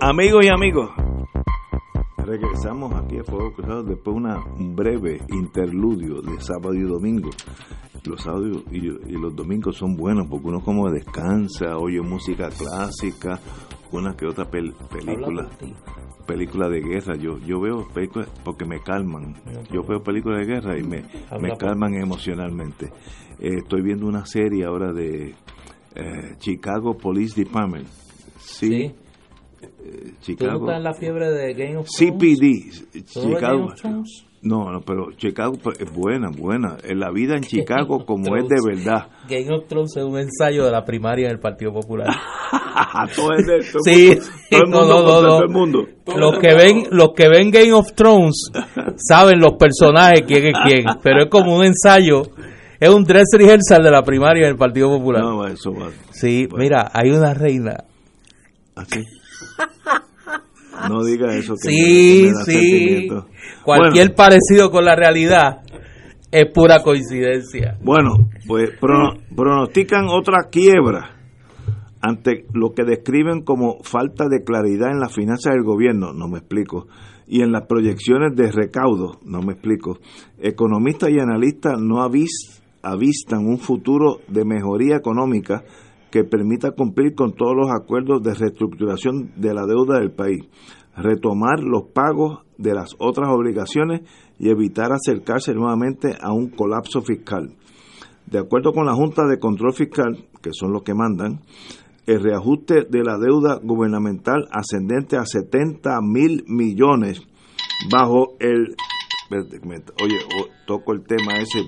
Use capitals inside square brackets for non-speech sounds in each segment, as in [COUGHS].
Amigos y amigos, regresamos aquí a Fuego Cruzado después de una, un breve interludio de sábado y domingo. Los sábados y, y los domingos son buenos porque uno como descansa, oye música clásica, una que otra pel- película, película de guerra. Yo yo veo películas porque me calman. Yo veo películas de guerra y me, me calman emocionalmente. Eh, estoy viendo una serie ahora de eh, Chicago Police Department. Sí. Sí. Eh, ¿Tú no Chicago. estás en la fiebre de Game of Thrones? CPD, ¿Tú Game Chicago. No, no, pero Chicago es buena, buena. En la vida en [LAUGHS] Chicago como es de verdad. Game of Thrones es un ensayo de la primaria del Partido Popular. [LAUGHS] todo es de todo Sí, todo el no, mundo, no, no, contra no. todo el mundo. los que ven los que ven Game of Thrones [LAUGHS] saben los personajes quién es quién, pero es como un ensayo, es un dress rehearsal de la primaria del Partido Popular. No, eso va sí, bueno. mira, hay una reina. así. No diga eso que Sí, me, me sí. Cualquier parecido con la realidad es pura coincidencia. Bueno, pues prono- pronostican otra quiebra ante lo que describen como falta de claridad en las finanzas del gobierno, no me explico, y en las proyecciones de recaudo, no me explico. Economistas y analistas no avis- avistan un futuro de mejoría económica que permita cumplir con todos los acuerdos de reestructuración de la deuda del país, retomar los pagos de las otras obligaciones y evitar acercarse nuevamente a un colapso fiscal. De acuerdo con la Junta de Control Fiscal, que son los que mandan, el reajuste de la deuda gubernamental ascendente a 70 mil millones bajo el... Oye, toco el tema ese...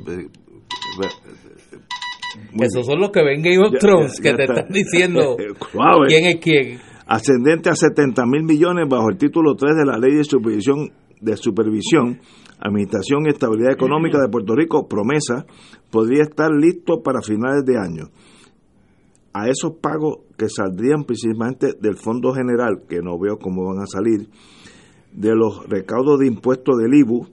eh, eh, muy Esos son los que ven Game of Ya- Thrones ya- que te está. están diciendo [LAUGHS] Suave. quién es quién. ascendente a 70 mil millones bajo el título 3 de la Ley de Supervisión, de Supervisión, Administración y Estabilidad Económica de Puerto Rico, promesa, podría estar listo para finales de año. A esos pagos que saldrían principalmente del Fondo General, que no veo cómo van a salir, de los recaudos de impuestos del IBU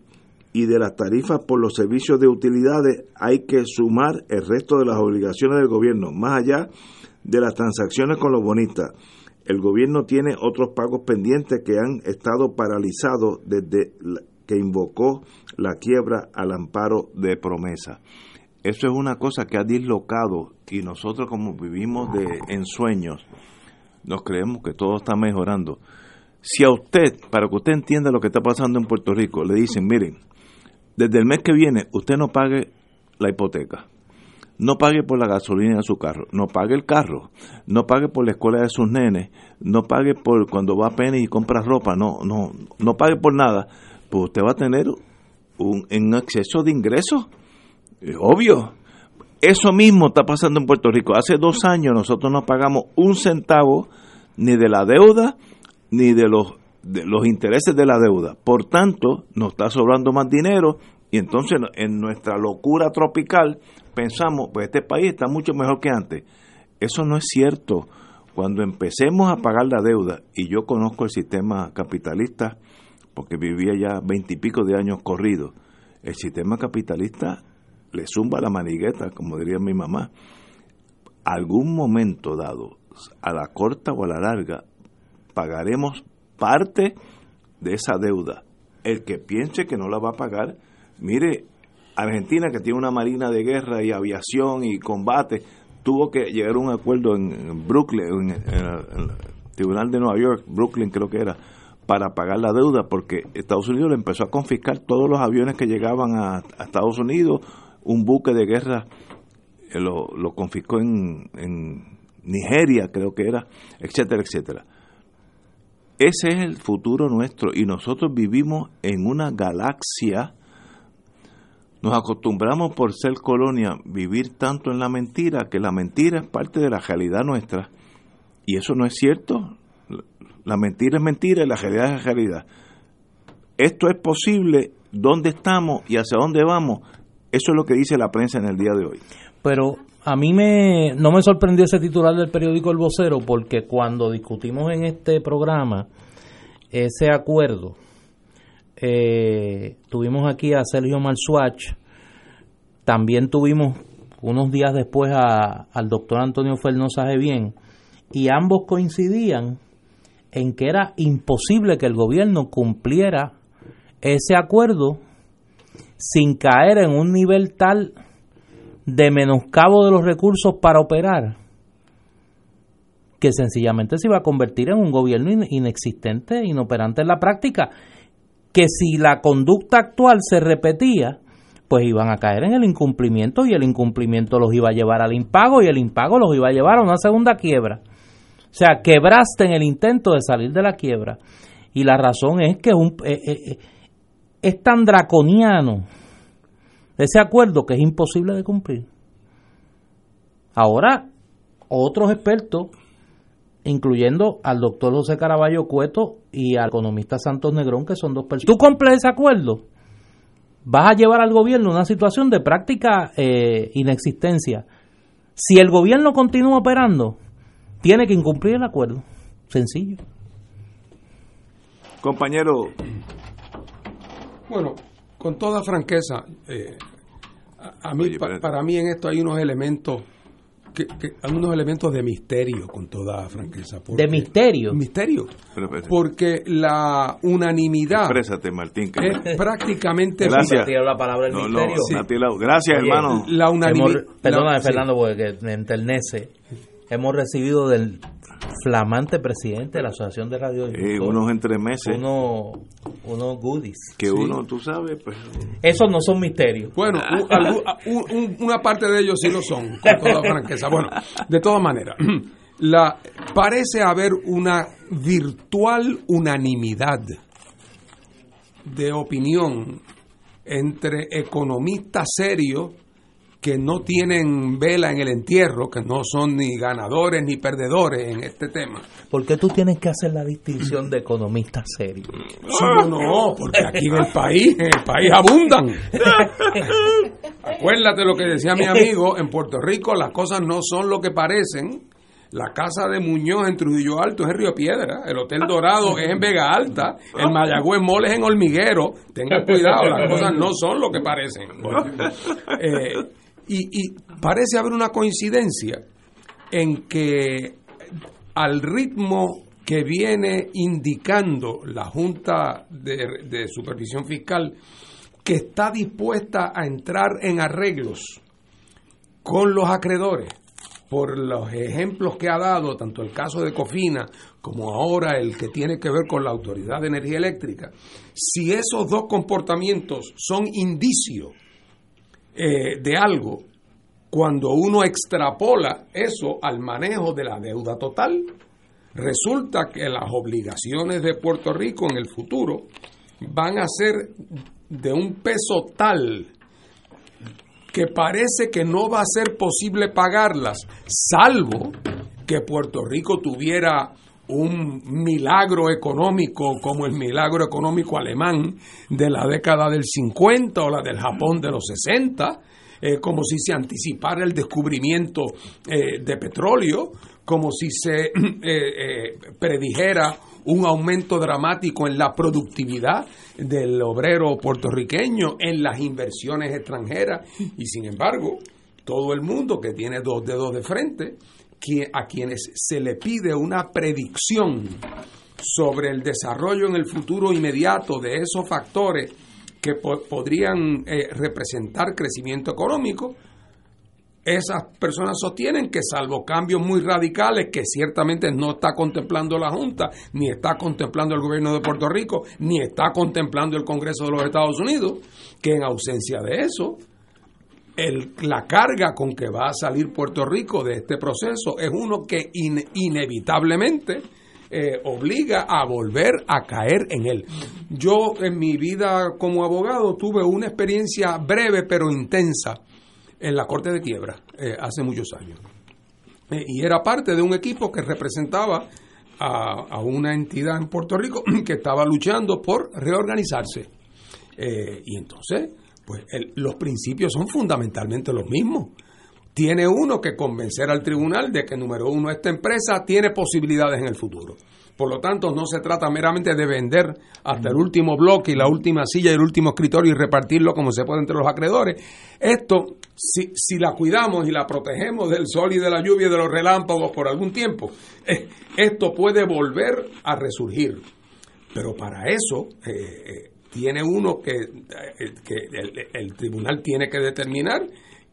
y de las tarifas por los servicios de utilidades, hay que sumar el resto de las obligaciones del gobierno, más allá de las transacciones con los bonistas. El gobierno tiene otros pagos pendientes que han estado paralizados desde que invocó la quiebra al amparo de promesa. Eso es una cosa que ha dislocado y nosotros como vivimos de ensueños, nos creemos que todo está mejorando. Si a usted, para que usted entienda lo que está pasando en Puerto Rico, le dicen, miren, desde el mes que viene usted no pague la hipoteca, no pague por la gasolina de su carro, no pague el carro, no pague por la escuela de sus nenes, no pague por cuando va a Penny y compra ropa, no, no, no pague por nada, pues usted va a tener un, un exceso de ingresos, Eh, obvio. Eso mismo está pasando en Puerto Rico. Hace dos años nosotros no pagamos un centavo ni de la deuda ni de los, de los intereses de la deuda. Por tanto, nos está sobrando más dinero y entonces en nuestra locura tropical pensamos, pues este país está mucho mejor que antes. Eso no es cierto. Cuando empecemos a pagar la deuda, y yo conozco el sistema capitalista, porque vivía ya veintipico de años corridos, el sistema capitalista le zumba la manigueta, como diría mi mamá. Algún momento dado, a la corta o a la larga, pagaremos parte de esa deuda. El que piense que no la va a pagar, mire, Argentina que tiene una marina de guerra y aviación y combate, tuvo que llegar a un acuerdo en, Brooklyn, en, el Tribunal de Nueva York, Brooklyn creo que era, para pagar la deuda, porque Estados Unidos le empezó a confiscar todos los aviones que llegaban a, a Estados Unidos, un buque de guerra eh, lo, lo confiscó en, en Nigeria, creo que era, etcétera, etcétera. Ese es el futuro nuestro y nosotros vivimos en una galaxia. Nos acostumbramos por ser colonia vivir tanto en la mentira que la mentira es parte de la realidad nuestra y eso no es cierto. La mentira es mentira y la realidad es realidad. Esto es posible, ¿dónde estamos y hacia dónde vamos? Eso es lo que dice la prensa en el día de hoy. Pero a mí me, no me sorprendió ese titular del periódico El Vocero porque cuando discutimos en este programa ese acuerdo, eh, tuvimos aquí a Sergio Malsuach, también tuvimos unos días después al doctor Antonio Fernández Bien, y ambos coincidían en que era imposible que el gobierno cumpliera ese acuerdo sin caer en un nivel tal de menoscabo de los recursos para operar que sencillamente se iba a convertir en un gobierno inexistente, inoperante en la práctica, que si la conducta actual se repetía, pues iban a caer en el incumplimiento y el incumplimiento los iba a llevar al impago y el impago los iba a llevar a una segunda quiebra. O sea, quebraste en el intento de salir de la quiebra. Y la razón es que un, eh, eh, eh, es tan draconiano ese acuerdo que es imposible de cumplir. Ahora, otros expertos, incluyendo al doctor José Caraballo Cueto y al economista Santos Negrón, que son dos personas. ¿Tú cumples ese acuerdo? Vas a llevar al gobierno a una situación de práctica eh, inexistencia. Si el gobierno continúa operando, tiene que incumplir el acuerdo. Sencillo. Compañero. Bueno, con toda franqueza, eh, a, mí, para mí en esto hay unos elementos que, algunos elementos de misterio, con toda franqueza. ¿De misterio? Misterio. porque la unanimidad. Exprésate, Martín. es prácticamente. Gracias. la palabra el misterio. Gracias, hermano. La unanimidad. Perdóname, Fernando, porque me enternece. Hemos recibido del flamante presidente de la Asociación de Radio eh, unos entremeses. uno, unos goodies. Que uno tú sabes pues esos no son misterios. Bueno una parte de ellos sí lo son con toda franqueza. Bueno de todas maneras [CLEARS THROAT] la parece haber una virtual unanimidad de opinión entre economistas serios que no tienen vela en el entierro, que no son ni ganadores ni perdedores en este tema. ¿Por qué tú tienes que hacer la distinción de economistas serios? No, no, porque aquí en el país, en el país abundan. [LAUGHS] Acuérdate lo que decía mi amigo, en Puerto Rico las cosas no son lo que parecen. La casa de Muñoz en Trujillo Alto es en Río Piedra, el Hotel Dorado es en Vega Alta, el Mayagüez Mall es en Hormiguero. Tengan cuidado, las cosas no son lo que parecen. Eh, y, parece haber una coincidencia en que al ritmo que viene indicando la Junta de, Supervisión Fiscal que está dispuesta a entrar en arreglos con los acreedores por los ejemplos que ha dado, tanto el caso de Cofina como ahora el que tiene que ver con la Autoridad de Energía Eléctrica, si esos dos comportamientos son indicios eh, de algo, cuando uno extrapola eso al manejo de la deuda total, resulta que las obligaciones de Puerto Rico en el futuro van a ser de un peso tal que parece que no va a ser posible pagarlas, salvo que Puerto Rico tuviera un milagro económico como el milagro económico alemán de la década del 50 o la del Japón de los 60, eh, como si se anticipara el descubrimiento eh, de petróleo, como si se [CLEARS THROAT] eh, predijera un aumento dramático en la productividad del obrero puertorriqueño, en las inversiones extranjeras, y sin embargo, todo el mundo que tiene dos dedos de frente, a quienes se le pide una predicción sobre el desarrollo en el futuro inmediato de esos factores que podrían eh, representar crecimiento económico, esas personas sostienen que salvo cambios muy radicales que ciertamente no está contemplando la Junta, ni está contemplando el gobierno de Puerto Rico, ni está contemplando el Congreso de los Estados Unidos, que en ausencia de eso, la carga con que va a salir Puerto Rico de este proceso es uno que inevitablemente eh, obliga a volver a caer en él. Yo en mi vida como abogado tuve una experiencia breve pero intensa en la Corte de Quiebra eh, hace muchos años. Eh, y era parte de un equipo que representaba a, una entidad en Puerto Rico [CLEARS THROAT] que estaba luchando por reorganizarse. Y entonces, pues los principios son fundamentalmente los mismos. Tiene uno que convencer al tribunal de que, número uno, esta empresa tiene posibilidades en el futuro. Por lo tanto, no se trata meramente de vender hasta el último bloque y la última silla y el último escritorio y repartirlo como se puede entre los acreedores. Esto, si, si la cuidamos y la protegemos del sol y de la lluvia y de los relámpagos por algún tiempo, eh, esto puede volver a resurgir. Pero para eso eh, eh, tiene uno que, que el tribunal tiene que determinar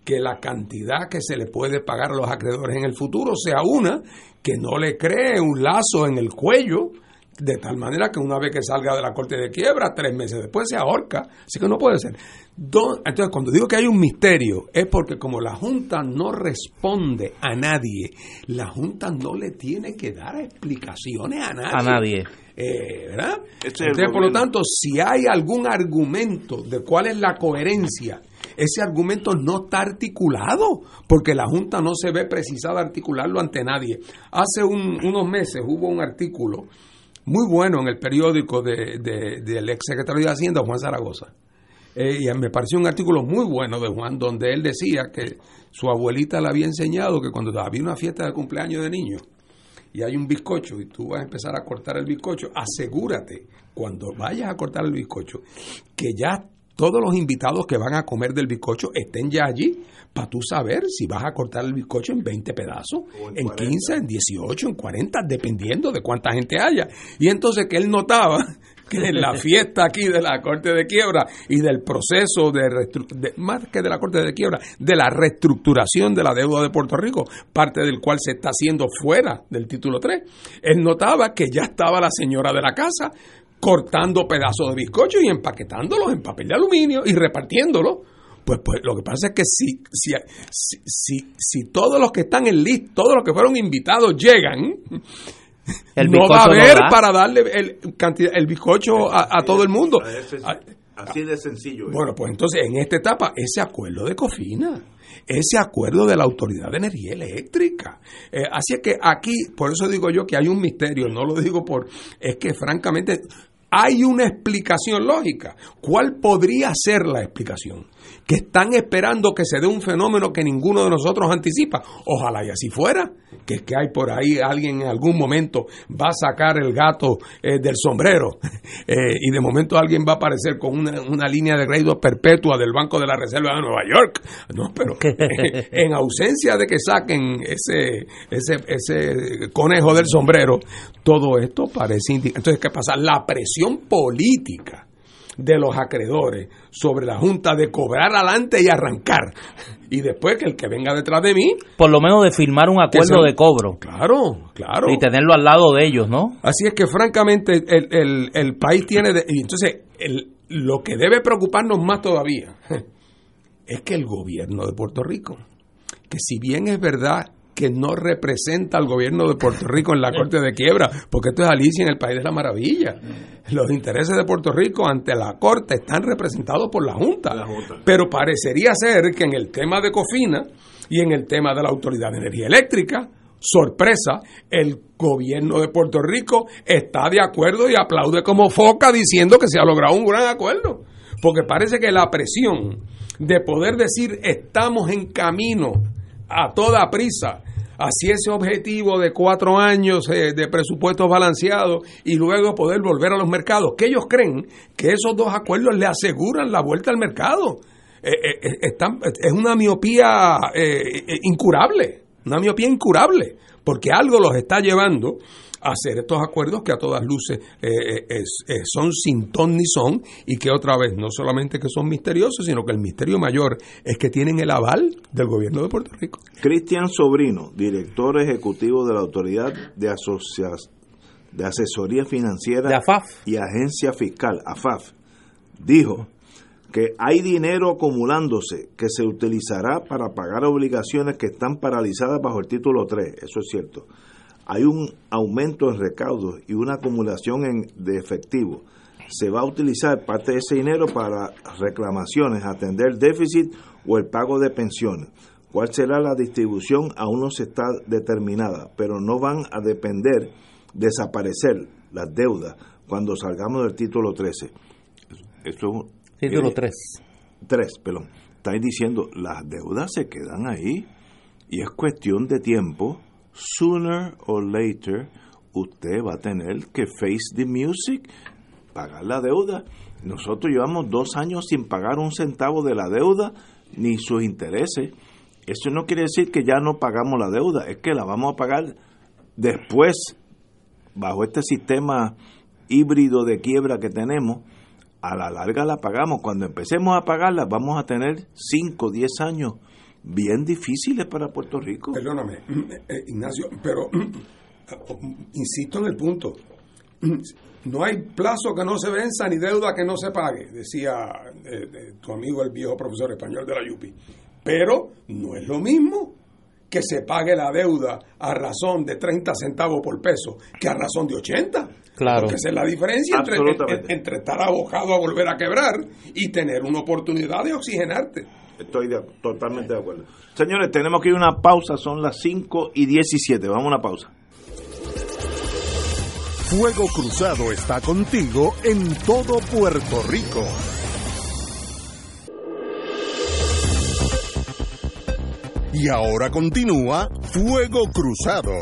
que la cantidad que se le puede pagar a los acreedores en el futuro sea una que no le cree un lazo en el cuello, de tal manera que una vez que salga de la corte de quiebra, tres meses después se ahorca. Así que no puede ser. Entonces, cuando digo que hay un misterio, es porque como la Junta no responde a nadie, la Junta no le tiene que dar explicaciones a nadie. A nadie. Eh, ¿verdad? Entonces, por lo tanto, si hay algún argumento de cuál es la coherencia ese argumento no está articulado, porque la Junta no se ve precisada a articularlo ante nadie. Hace unos meses hubo un artículo muy bueno en el periódico de, del ex secretario de Hacienda, Juan Zaragoza. Eh, y me pareció un artículo muy bueno de Juan, donde él decía que su abuelita le había enseñado que cuando había una fiesta de cumpleaños de niños y hay un bizcocho y tú vas a empezar a cortar el bizcocho, asegúrate cuando vayas a cortar el bizcocho que ya todos los invitados que van a comer del bizcocho estén ya allí para tú saber si vas a cortar el bizcocho en 20 pedazos, en, 15, en 18, en 40, dependiendo de cuánta gente haya. Y entonces que él notaba que en la fiesta aquí de la Corte de Quiebra y del proceso de, más que de la Corte de Quiebra, de la reestructuración de la deuda de Puerto Rico, parte del cual se está haciendo fuera del título 3, él notaba que ya estaba la señora de la casa cortando pedazos de bizcocho y empaquetándolos en papel de aluminio y repartiéndolos. Pues, pues lo que pasa es que si, si, si, si, todos los que están en list, todos los que fueron invitados llegan, no va a haber para darle el, el bizcocho a, todo el mundo. Así de sencillo. Bueno, pues entonces en esta etapa, ese acuerdo de Cofina, ese acuerdo de la Autoridad de Energía Eléctrica. Eh, así es que aquí, por eso digo yo que hay un misterio, no lo digo por, es que francamente hay una explicación lógica. ¿Cuál podría ser la explicación? Que están esperando que se dé un fenómeno que ninguno de nosotros anticipa. Ojalá y así fuera, que es que hay por ahí alguien en algún momento va a sacar el gato eh, del sombrero [LAUGHS] eh, y de momento alguien va a aparecer con una, línea de crédito perpetua del Banco de la Reserva de Nueva York. No, pero [LAUGHS] [LAUGHS] en ausencia de que saquen ese, ese, ese conejo del sombrero, todo esto parece indicar. Entonces, ¿qué pasa? La presión política de los acreedores sobre la Junta de cobrar adelante y arrancar. Y después que el que venga detrás de mí... Por lo menos de firmar un acuerdo de cobro. Claro, claro. Y tenerlo al lado de ellos, ¿no? Así es que francamente el, el, país tiene... y entonces el, lo que debe preocuparnos más todavía [LAUGHS] es que el gobierno de Puerto Rico, que si bien es verdad que no representa al gobierno de Puerto Rico en la Corte de Quiebra, porque esto es Alicia en el País de la Maravilla. Los intereses de Puerto Rico ante la Corte están representados por la Junta. Pero parecería ser que en el tema de Cofina y en el tema de la Autoridad de Energía Eléctrica, sorpresa, el gobierno de Puerto Rico está de acuerdo y aplaude como foca diciendo que se ha logrado un gran acuerdo. Porque parece que la presión de poder decir estamos en camino a toda prisa hacia ese objetivo de cuatro años eh, de presupuestos balanceados y luego poder volver a los mercados, que ellos creen que esos dos acuerdos le aseguran la vuelta al mercado. Eh, eh, es una miopía incurable, una miopía incurable, porque algo los está llevando hacer estos acuerdos que a todas luces eh, eh, eh, son sin ton ni son y que otra vez no solamente que son misteriosos, sino que el misterio mayor es que tienen el aval del gobierno de Puerto Rico. Cristian Sobrino, director ejecutivo de la Autoridad de, de Asesoría Financiera y Agencia Fiscal, AFAF, dijo que hay dinero acumulándose que se utilizará para pagar obligaciones que están paralizadas bajo el título 3, eso es cierto hay un aumento en recaudos y una acumulación en, de efectivo. Se va a utilizar parte de ese dinero para reclamaciones, atender déficit o el pago de pensiones. ¿Cuál será la distribución? Aún no se está determinada, pero no van a depender desaparecer las deudas cuando salgamos del título 13. Eso, título 3. 3, perdón. Estáis diciendo, las deudas se quedan ahí y es cuestión de tiempo. Sooner or later, usted va a tener que face the music, pagar la deuda. Nosotros llevamos dos años sin pagar un centavo de la deuda ni sus intereses. Eso no quiere decir que ya no pagamos la deuda, es que la vamos a pagar después, bajo este sistema híbrido de quiebra que tenemos, a la larga la pagamos. Cuando empecemos a pagarla vamos a tener 5, 10 años bien difíciles para Puerto Rico. Perdóname, eh, Ignacio, pero insisto en el punto. No hay plazo que no se venza ni deuda que no se pague, decía eh, tu amigo el viejo profesor español de la Yupi. Pero no es lo mismo que se pague la deuda a razón de 30 centavos por peso que a razón de 80. Claro. Porque esa es la diferencia entre, entre, estar abocado a volver a quebrar y tener una oportunidad de oxigenarte. Estoy totalmente de acuerdo. Señores, tenemos que ir a una pausa, son las 5 y 17. Vamos a una pausa. Fuego Cruzado está contigo en todo Puerto Rico. Y ahora continúa Fuego Cruzado.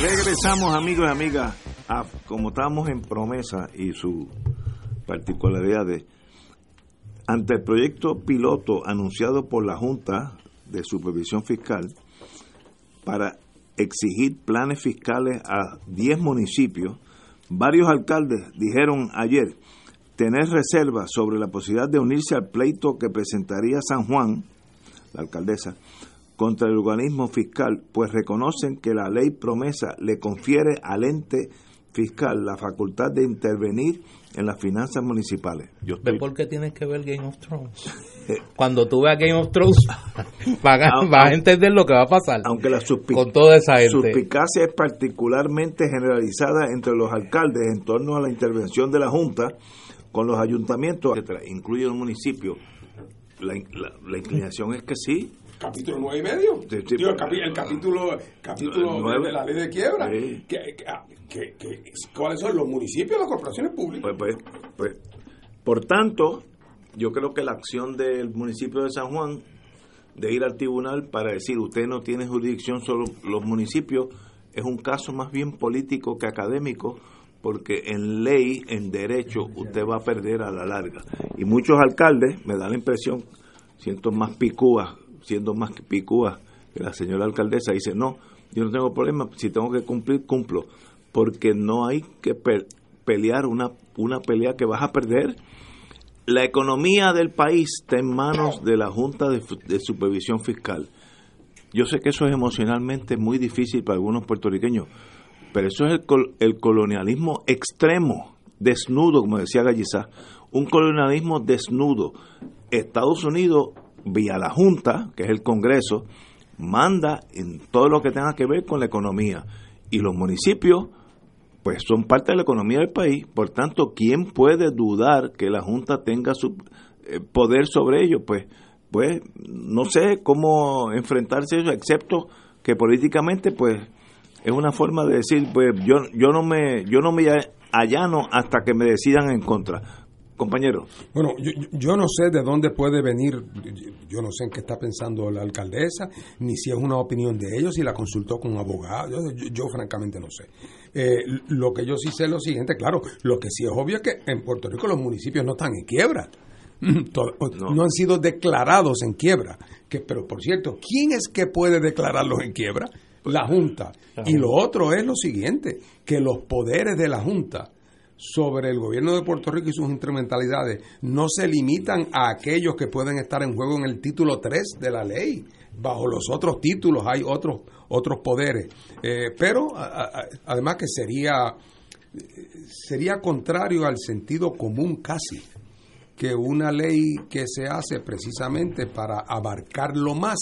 Regresamos amigos y amigas, como estamos en promesa y su particularidades, ante el proyecto piloto anunciado por la Junta de Supervisión Fiscal para exigir planes fiscales a 10 municipios, varios alcaldes dijeron ayer tener reservas sobre la posibilidad de unirse al pleito que presentaría San Juan, la alcaldesa, contra el organismo fiscal, pues reconocen que la ley promesa le confiere al ente fiscal la facultad de intervenir en las finanzas municipales. Yo por qué tienes que ver Game of Thrones? [LAUGHS] Cuando tú veas Game of Thrones, [LAUGHS] vas a, entender lo que va a pasar aunque la con toda esa suspicacia es particularmente generalizada entre los alcaldes en torno a la intervención de la Junta con los ayuntamientos, incluye el municipio. La, la inclinación es que sí, capítulo nueve y medio. el, capítulo, capítulo de la ley de quiebra. Ah, cuáles son los municipios las corporaciones públicas? Pues, pues, pues, por tanto, yo creo que la acción del municipio de San Juan de ir al tribunal para decir usted no tiene jurisdicción sobre los municipios es un caso más bien político que académico porque en ley, en derecho, usted va a perder a la larga. Y muchos alcaldes, me da la impresión, siento más picúas siendo más picúa que la señora alcaldesa, dice, no, yo no tengo problema, si tengo que cumplir, cumplo, porque no hay que pelear una, una pelea que vas a perder. La economía del país está en manos de la Junta de, Supervisión Fiscal. Yo sé que eso es emocionalmente muy difícil para algunos puertorriqueños, pero eso es el, el colonialismo extremo, desnudo, como decía Gallizá, un colonialismo desnudo. Estados Unidos vía la Junta, que es el Congreso, manda en todo lo que tenga que ver con la economía. Y los municipios, pues son parte de la economía del país. Por tanto, ¿quién puede dudar que la Junta tenga su eh, poder sobre ellos? Pues, pues no sé cómo enfrentarse a eso, excepto que políticamente, pues, es una forma de decir, pues yo, yo no me, yo no me allano hasta que me decidan en contra compañero. Bueno, yo, no sé de dónde puede venir, yo no sé en qué está pensando la alcaldesa, ni si es una opinión de ellos, si la consultó con un abogado, yo, francamente no sé. Eh, lo que yo sí sé es lo siguiente, claro, lo que sí es obvio es que en Puerto Rico los municipios no están en quiebra. [CLEARS THROAT] No. han sido declarados en quiebra. Que, pero por cierto, ¿quién es que puede declararlos en quiebra? La Junta. Y lo otro es lo siguiente, que los poderes de la Junta sobre el gobierno de Puerto Rico y sus instrumentalidades no se limitan a aquellos que pueden estar en juego en el título 3 de la ley. Bajo los otros títulos hay otros, otros poderes. Eh, pero además que sería, sería contrario al sentido común casi que una ley que se hace precisamente para abarcar lo más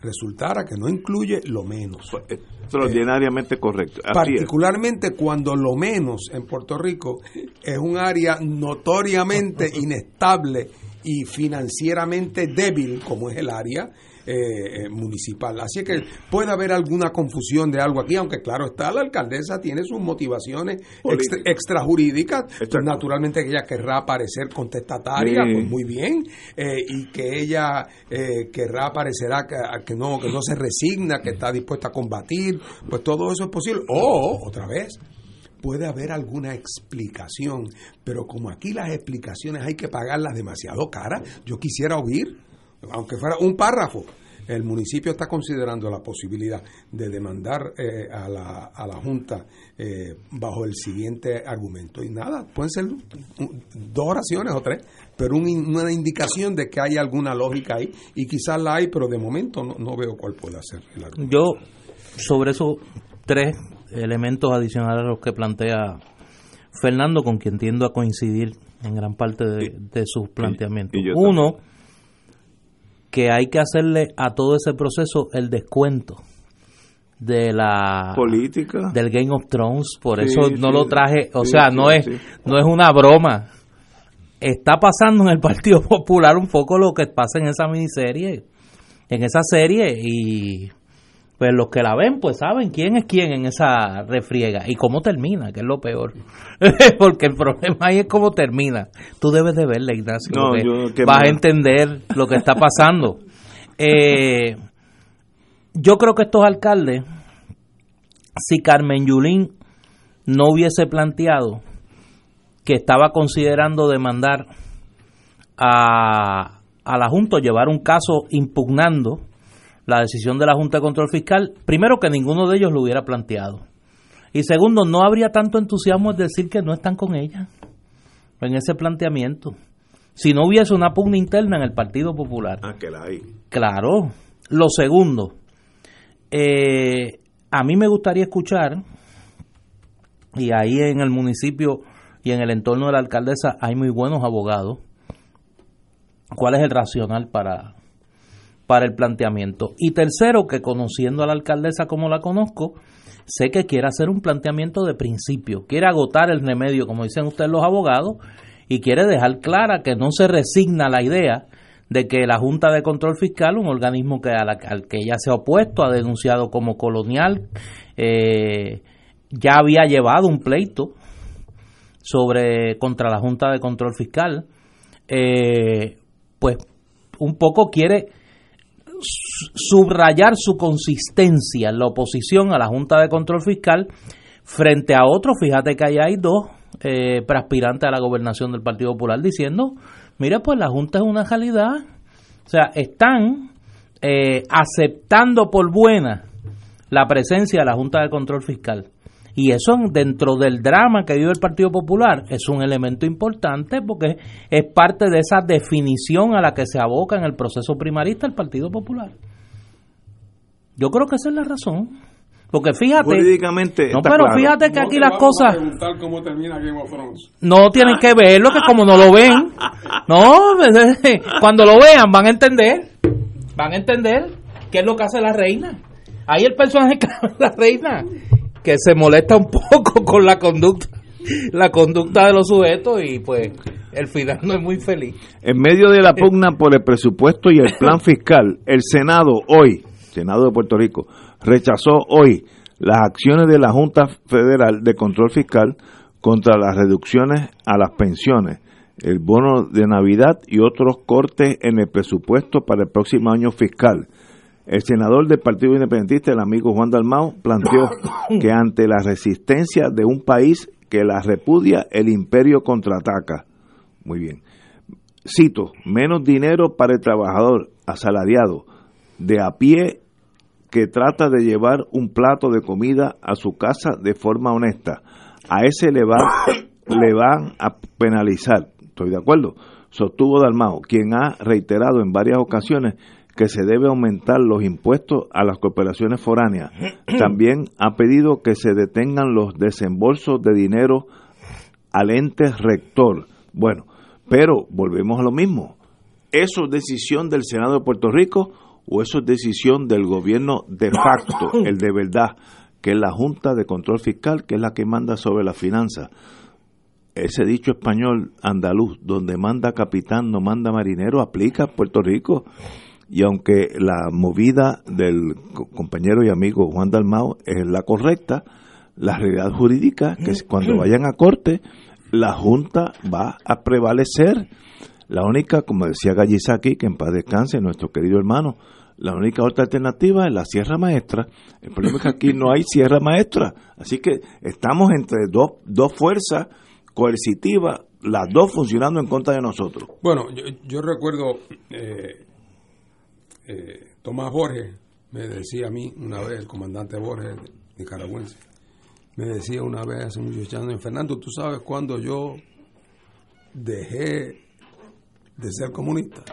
resultara que no incluye lo menos. Pues, extraordinariamente correcto. particularmente cuando lo menos en Puerto Rico es un área notoriamente [LAUGHS] inestable y financieramente débil, como es el área, eh, municipal. Así que puede haber alguna confusión de algo aquí, aunque claro está, la alcaldesa tiene sus motivaciones extra, extrajurídicas. Naturalmente que ella querrá aparecer contestataria, pues muy bien, y que ella querrá aparecer que, que, no, que no se resigna, que está dispuesta a combatir, pues todo eso es posible. O, otra vez, puede haber alguna explicación, pero como aquí las explicaciones hay que pagarlas demasiado caras, yo quisiera oír, aunque fuera un párrafo, el municipio está considerando la posibilidad de demandar eh, a, la, a, la, Junta eh, bajo el siguiente argumento. Y nada, pueden ser dos oraciones o tres, pero una indicación de que hay alguna lógica ahí. Y quizás la hay, pero de momento no, no veo cuál puede ser el argumento. Yo, sobre esos tres elementos adicionales a los que plantea Fernando, con quien tiendo a coincidir en gran parte de, sus planteamientos. Uno, que hay que hacerle a todo ese proceso el descuento de la política del Game of Thrones, por eso no lo traje, o sea, no es no es una broma. Está pasando en el Partido [LAUGHS] Popular un poco lo que pasa en esa miniserie, en esa serie y pues los que la ven pues saben quién es quién en esa refriega y cómo termina, que es lo peor. [LAUGHS] Porque el problema ahí es cómo termina. Tú debes de verla, Ignacio. vas a entender lo que está pasando. [LAUGHS] Eh, yo creo que estos alcaldes, si Carmen Yulín no hubiese planteado que estaba considerando demandar a, a la Junta, llevar un caso impugnando la decisión de la Junta de Control Fiscal, primero que ninguno de ellos lo hubiera planteado. Y segundo, no habría tanto entusiasmo en decir que no están con ella en ese planteamiento. Si no hubiese una pugna interna en el Partido Popular. Ah, que la hay. Claro. Lo segundo, eh, a mí me gustaría escuchar, y ahí en el municipio y en el entorno de la alcaldesa hay muy buenos abogados, cuál es el racional para, para el planteamiento. Y tercero, que conociendo a la alcaldesa como la conozco, sé que quiere hacer un planteamiento de principio, quiere agotar el remedio, como dicen ustedes los abogados, y quiere dejar clara que no se resigna la idea de que la Junta de Control Fiscal, un organismo que al que ella se ha opuesto, ha denunciado como colonial, eh, ya había llevado un pleito sobre contra la Junta de Control Fiscal, eh, pues un poco quiere subrayar su consistencia en la oposición a la Junta de Control Fiscal frente a otros. Fíjate que ahí hay dos eh, a la gobernación del Partido Popular diciendo, mira, pues la Junta es una realidad. O sea, están eh, aceptando por buena la presencia de la Junta de Control Fiscal. Y eso dentro del drama que vive el Partido Popular es un elemento importante porque es parte de esa definición a la que se aboca en el proceso primarista el Partido Popular. Yo creo que esa es la razón. Porque fíjate. Jurídicamente. No, pero fíjate que aquí las cosas. Cómo termina Game of Thrones. No tienen que verlo, que como no lo ven. No, [LAUGHS] cuando lo vean van a entender. Van a entender qué es lo que hace la reina. Ahí el personaje [LAUGHS] que la reina que se molesta un [LAUGHS] poco con la conducta la conducta de los sujetos y pues el final no es muy feliz. En medio de la [LAUGHS] pugna por el presupuesto y el plan [LAUGHS] fiscal, el Senado hoy, Senado de Puerto Rico, rechazó hoy las acciones de la Junta Federal de Control Fiscal contra las reducciones a las pensiones, el bono de Navidad y otros cortes en el presupuesto para el próximo año fiscal. El senador del Partido Independentista, el amigo Juan Dalmao, planteó [COUGHS] que ante la resistencia de un país que la repudia, el imperio contraataca. Muy bien. Cito, menos dinero para el trabajador asalariado de a pie que trata de llevar un plato de comida a su casa de forma honesta. A ese le, va, [COUGHS] le van a penalizar. Estoy de acuerdo. Sostuvo Dalmao, quien ha reiterado en varias ocasiones que se debe aumentar los impuestos a las cooperaciones foráneas. [CLEARS THROAT] También ha pedido que se detengan los desembolsos de dinero al ente rector. Bueno, pero volvemos a lo mismo. ¿Eso es decisión del Senado de Puerto Rico o eso es decisión del gobierno de facto, [CLEARS THROAT] el de verdad, que es la Junta de Control Fiscal, que es la que manda sobre la finanza? Ese dicho español andaluz, donde manda capitán, no manda marinero, aplica a Puerto Rico y aunque la movida del compañero y amigo Juan Dalmao es la correcta, la realidad jurídica que cuando vayan a corte la Junta va a prevalecer. La única, como decía Gallisaki, que en paz descanse, nuestro querido hermano, la única otra alternativa es la Sierra Maestra. El problema es que aquí no hay Sierra Maestra. Así que estamos entre dos, dos fuerzas coercitivas, las dos funcionando en contra de nosotros. Bueno, yo, recuerdo, eh, eh, Tomás Borges me decía a mí una vez, el comandante Borges nicaragüense, me decía una vez hace muchos años, Fernando, ¿tú sabes cuándo yo dejé de ser comunista?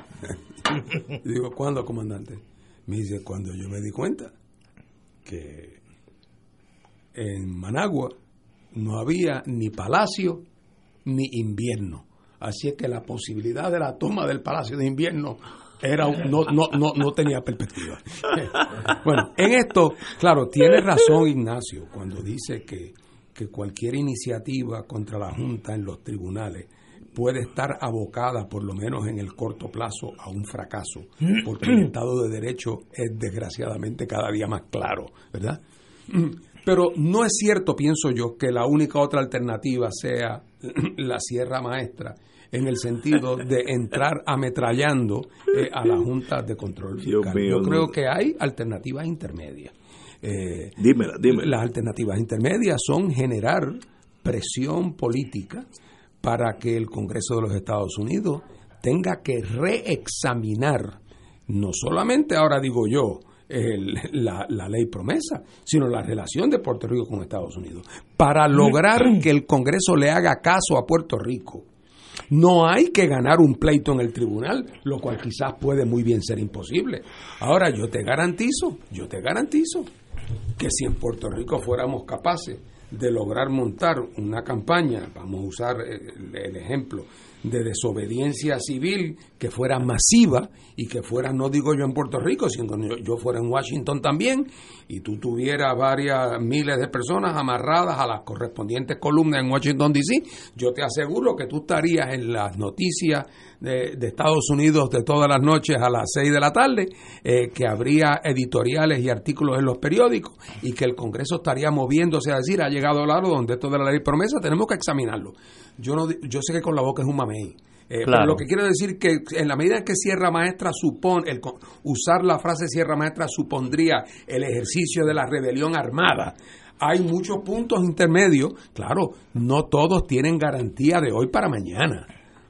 [LAUGHS] digo, ¿cuándo, comandante? Me dice, cuando yo me di cuenta que en Managua no había ni palacio ni invierno. Así es que la posibilidad de la toma del palacio de invierno era no, no, no, no tenía perspectiva. [LAUGHS] bueno, en esto, claro, tiene razón Ignacio cuando dice que, que cualquier iniciativa contra la Junta en los tribunales puede estar abocada, por lo menos en el corto plazo, a un fracaso, porque el Estado de Derecho es desgraciadamente cada día más claro, ¿verdad? Pero no es cierto, pienso yo, que la única otra alternativa sea [CLEARS THROAT] la Sierra Maestra en el sentido de entrar ametrallando eh, a la Junta de Control Fiscal. Yo creo que hay alternativas intermedias. Eh, dímela, dímela. Las alternativas intermedias son generar presión política para que el Congreso de los Estados Unidos tenga que reexaminar, no solamente ahora digo yo, la, la, ley promesa, sino la relación de Puerto Rico con Estados Unidos. Para lograr que el Congreso le haga caso a Puerto Rico, no hay que ganar un pleito en el tribunal, lo cual quizás puede muy bien ser imposible. Ahora yo te garantizo, yo te garantizo que si en Puerto Rico fuéramos capaces de lograr montar una campaña, vamos a usar el ejemplo de desobediencia civil que fuera masiva y que fuera, no digo yo en Puerto Rico, sino que yo, fuera en Washington también, y tú tuvieras varias miles de personas amarradas a las correspondientes columnas en Washington, D.C., yo te aseguro que tú estarías en las noticias de, Estados Unidos de todas las noches a las 6 de la tarde, eh, que habría editoriales y artículos en los periódicos y que el Congreso estaría moviéndose a decir, ha llegado el hora donde esto de la ley promesa, tenemos que examinarlo. Yo, no, yo sé que con la boca es un mamey. Eh, pero lo que quiero decir que en la medida en que Sierra Maestra supone, el, usar la frase Sierra Maestra supondría el ejercicio de la rebelión armada, hay muchos puntos intermedios. Claro, no todos tienen garantía de hoy para mañana.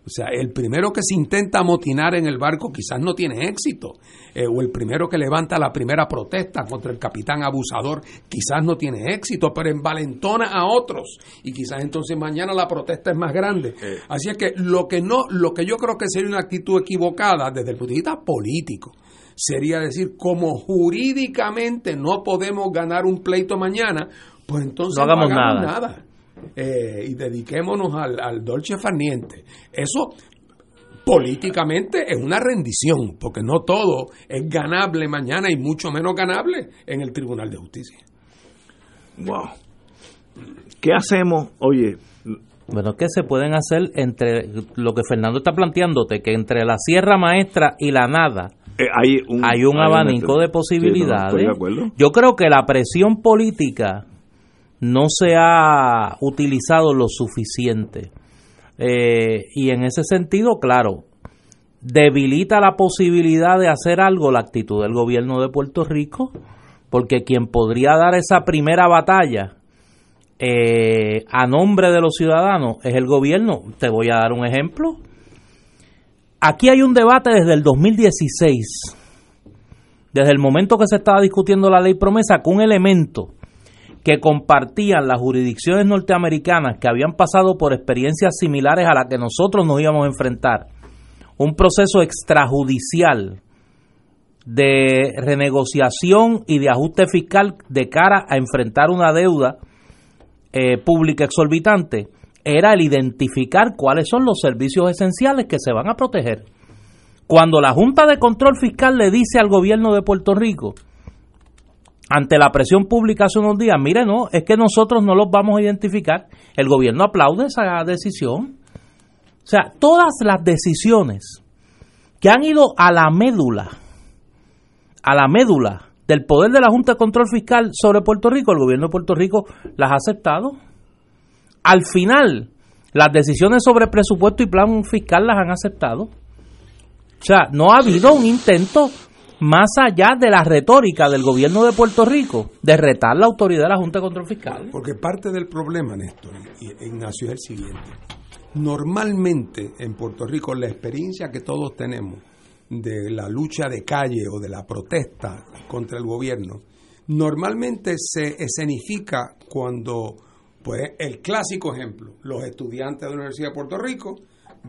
O sea, el primero que se intenta amotinar en el barco quizás no tiene éxito, eh, o el primero que levanta la primera protesta contra el capitán abusador quizás no tiene éxito, pero envalentona a otros y quizás entonces mañana la protesta es más grande. Eh. Así es que lo que no, lo que yo creo que sería una actitud equivocada desde el punto de vista político sería decir como jurídicamente no podemos ganar un pleito mañana, pues entonces no hagamos, nada. Eh, y dediquémonos al, al dolce farniente. Eso políticamente es una rendición, porque no todo es ganable mañana y mucho menos ganable en el Tribunal de Justicia. Wow. ¿Qué hacemos? Oye. Bueno, ¿qué se pueden hacer entre lo que Fernando está planteándote, que entre la Sierra Maestra y la nada eh, hay un, hay un abanico de posibilidades? Yo creo que la presión política no se ha utilizado lo suficiente. Eh, y en ese sentido, claro, debilita la posibilidad de hacer algo la actitud del gobierno de Puerto Rico, porque quien podría dar esa primera batalla eh, a nombre de los ciudadanos es el gobierno. Te voy a dar un ejemplo. Aquí hay un debate desde el 2016, desde el momento que se estaba discutiendo la ley promesa, con un elemento que compartían las jurisdicciones norteamericanas que habían pasado por experiencias similares a las que nosotros nos íbamos a enfrentar, un proceso extrajudicial de renegociación y de ajuste fiscal de cara a enfrentar una deuda eh, pública exorbitante, era el identificar cuáles son los servicios esenciales que se van a proteger. Cuando la Junta de Control Fiscal le dice al gobierno de Puerto Rico, ante la presión pública hace unos días, mire, no, es que nosotros no los vamos a identificar. El gobierno aplaude esa decisión. O sea, todas las decisiones que han ido a la médula a la médula del poder de la Junta de Control Fiscal sobre Puerto Rico, el gobierno de Puerto Rico las ha aceptado. Al final, las decisiones sobre presupuesto y plan fiscal las han aceptado. O sea, no ha habido un intento más allá de la retórica del gobierno de Puerto Rico de retar la autoridad de la Junta de Control Fiscal. Porque parte del problema, Néstor, Ignacio, es el siguiente. Normalmente en Puerto Rico la experiencia que todos tenemos de la lucha de calle o de la protesta contra el gobierno, normalmente se escenifica cuando, pues el clásico ejemplo, los estudiantes de la Universidad de Puerto Rico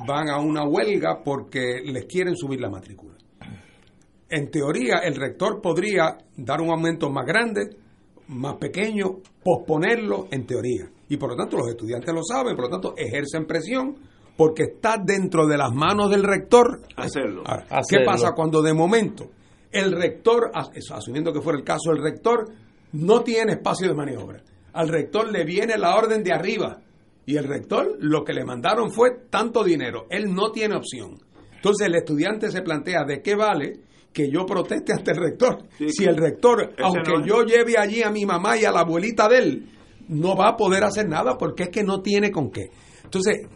van a una huelga porque les quieren subir la matrícula. En teoría, el rector podría dar un aumento más grande, más pequeño, posponerlo en teoría. Y por lo tanto los estudiantes lo saben, por lo tanto ejercen presión porque está dentro de las manos del rector hacerlo. ¿Qué pasa cuando de momento el rector, asumiendo que fuera el caso, el rector no tiene espacio de maniobra? Al rector le viene la orden de arriba y el rector lo que le mandaron fue tanto dinero. Él no tiene opción. Entonces el estudiante se plantea de qué vale que yo proteste ante el rector. si el rector, aunque yo lleve allí a mi mamá y a la abuelita de él, no va a poder hacer nada porque es que no tiene con qué. Entonces,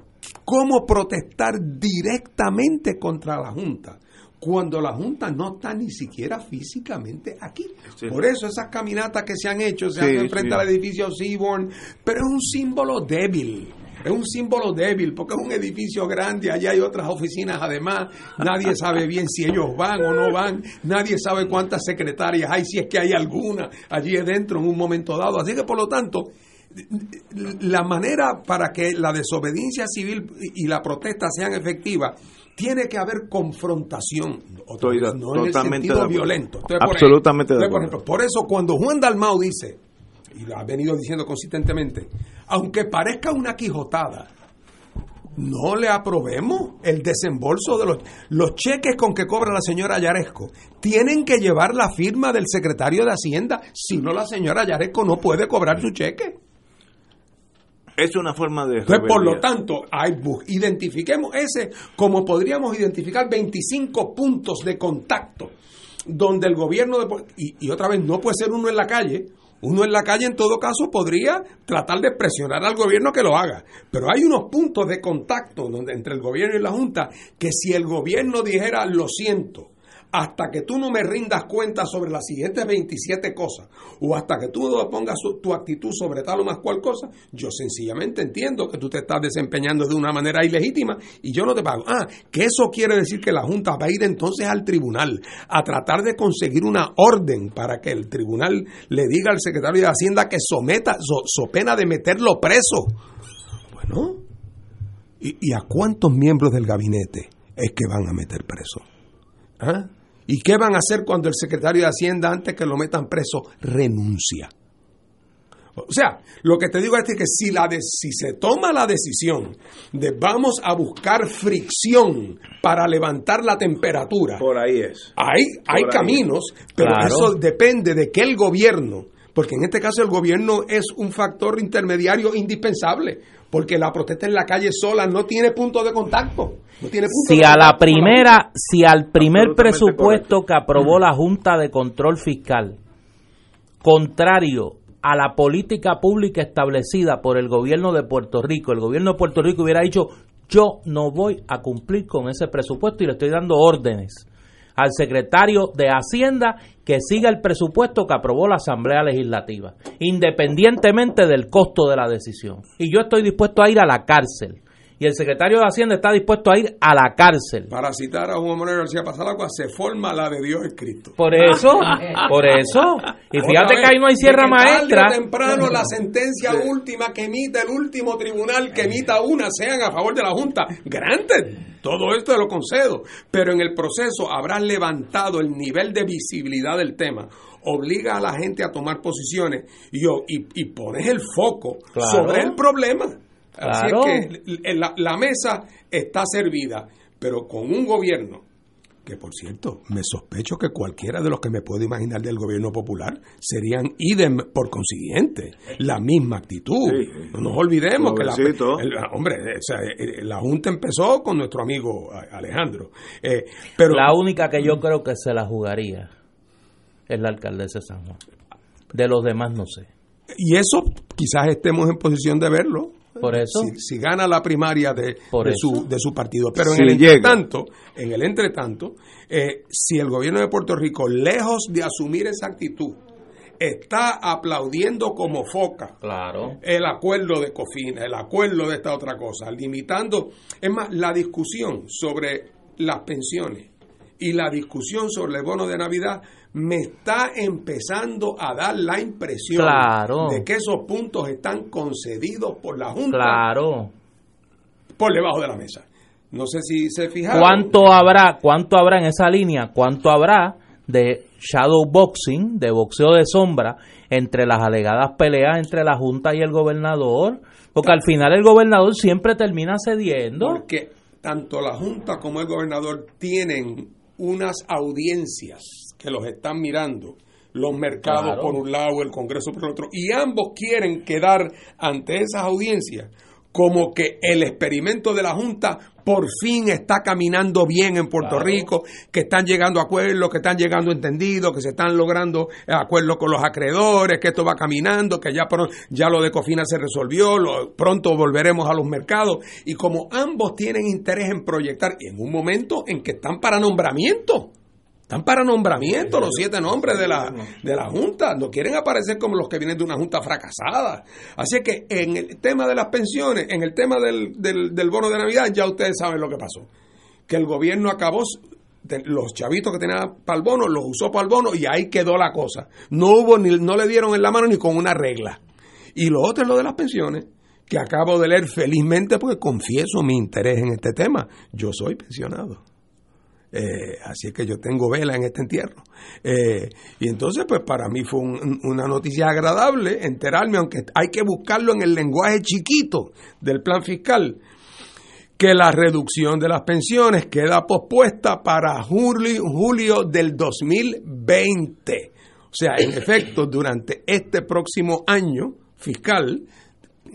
cómo protestar directamente contra la Junta cuando la Junta no está ni siquiera físicamente aquí. Por eso esas caminatas que se han hecho, se han enfrentado al edificio Seaborn, pero es un símbolo débil. Es un símbolo débil porque es un edificio grande, allá hay otras oficinas además, nadie [LAUGHS] sabe bien si ellos van o no van, nadie sabe cuántas secretarias hay, si es que hay alguna allí dentro en un momento dado. Así que por lo tanto, la manera para que la desobediencia civil y la protesta sean efectivas tiene que haber confrontación, no en el sentido violento. absolutamente por, ejemplo, por eso cuando Juan Dalmau dice, y lo ha venido diciendo consistentemente, aunque parezca una quijotada, no le aprobemos el desembolso de los, los cheques con que cobra la señora Yaresco. Tienen que llevar la firma del secretario de Hacienda, si no la señora Yaresco no puede cobrar su cheque. Es una forma de... Entonces, por lo tanto, hay, identifiquemos ese como podríamos identificar 25 puntos de contacto donde el gobierno... De, y, y otra vez, no puede ser uno en la calle, uno en la calle en todo caso podría tratar de presionar al gobierno que lo haga, pero hay unos puntos de contacto donde, entre el gobierno y la Junta que si el gobierno dijera lo siento, hasta que tú no me rindas cuenta sobre las siguientes 27 cosas, o hasta que tú no pongas tu actitud sobre tal o más cual cosa, yo sencillamente entiendo que tú te estás desempeñando de una manera ilegítima y yo no te pago. Ah, que eso quiere decir que la Junta va a ir entonces al tribunal a tratar de conseguir una orden para que el tribunal le diga al secretario de Hacienda que someta, so, pena de meterlo preso. Bueno, ¿y, ¿y a cuántos miembros del gabinete es que van a meter preso? ¿Ah? ¿Y qué van a hacer cuando el secretario de Hacienda, antes que lo metan preso, renuncia? O sea, lo que te digo es que si, la si se toma la decisión de vamos a buscar fricción para levantar la temperatura, por ahí es. Hay, hay caminos, pero eso depende de que el gobierno, porque en este caso el gobierno es un factor intermediario indispensable, porque la protesta en la calle sola no tiene punto de contacto si a la primera, si al primer presupuesto que aprobó la Junta de Control Fiscal, contrario a la política pública establecida por el gobierno de Puerto Rico, el gobierno de Puerto Rico hubiera dicho, yo no voy a cumplir con ese presupuesto y le estoy dando órdenes al secretario de Hacienda que siga el presupuesto que aprobó la Asamblea Legislativa, independientemente del costo de la decisión. Y yo estoy dispuesto a ir a la cárcel y el secretario de Hacienda está dispuesto a ir a la cárcel. Para citar a Juan Manuel García Pasalagua, se forma la de Dios es Cristo. Por eso, por eso. Y fíjate que ahí no hay sierra maestra. temprano la sentencia última que emita el último tribunal que emita una sean a favor de la Junta. Granted. Todo esto lo concedo. Pero en el proceso habrás levantado el nivel de visibilidad del tema obliga a la gente a tomar posiciones y, y, pones el foco sobre el problema. Así es que la, mesa está servida, pero con un gobierno que por cierto, me sospecho que cualquiera de los que me puedo imaginar del gobierno popular serían idem por consiguiente, la misma actitud. No nos olvidemos que la, hombre, eh, la Junta empezó con nuestro amigo Alejandro. Eh, pero la única que yo creo que se la jugaría es la alcaldesa de San Juan. De los demás no sé. Y eso quizás estemos en posición de verlo. Por eso. Si, gana la primaria de, Por de eso. su, de su partido. Pero en el llega. entretanto, en el entretanto, eh, si el gobierno de Puerto Rico, lejos de asumir esa actitud, está aplaudiendo como foca Claro. el acuerdo de Cofina, el acuerdo de esta otra cosa, limitando, es más, la discusión sobre las pensiones y la discusión sobre el bono de Navidad me está empezando a dar la impresión Claro. de que esos puntos están concedidos por la Junta Claro. por debajo de la mesa. No sé si se fijaron. ¿Cuánto habrá, cuánto habrá en esa línea? ¿Cuánto habrá de shadow boxing, de boxeo de sombra, entre las alegadas peleas entre la Junta y el gobernador? Porque al final el gobernador siempre termina cediendo. Porque tanto la Junta como el gobernador tienen unas audiencias que los están mirando, los mercados Claro. por un lado, el Congreso por el otro, y ambos quieren quedar ante esas audiencias como que el experimento de la Junta por fin está caminando bien en Puerto Claro. Rico, que están llegando a acuerdos, que están llegando entendidos, que se están logrando eh, acuerdos con los acreedores, que esto va caminando, que ya, ya lo de Cofina se resolvió, lo- pronto volveremos a los mercados. Y como ambos tienen interés en proyectar, en un momento en que están para nombramiento, están para nombramiento los siete nombres de la, de la Junta. No quieren aparecer como los que vienen de una Junta fracasada. Así que en el tema de las pensiones, en el tema del, del, del bono de Navidad, ya ustedes saben lo que pasó. Que el gobierno acabó, los chavitos que tenían para el bono, los usó para el bono y ahí quedó la cosa. No hubo ni, no le dieron en la mano ni con una regla. Y lo otro es lo de las pensiones, que acabo de leer felizmente porque confieso mi interés en este tema. Yo soy pensionado. Eh, así que yo tengo vela en este entierro. Eh, y entonces, pues para mí fue un- una noticia agradable enterarme, aunque hay que buscarlo en el lenguaje chiquito del plan fiscal, que la reducción de las pensiones queda pospuesta para julio, julio del 2020. O sea, en efecto, durante este próximo año fiscal,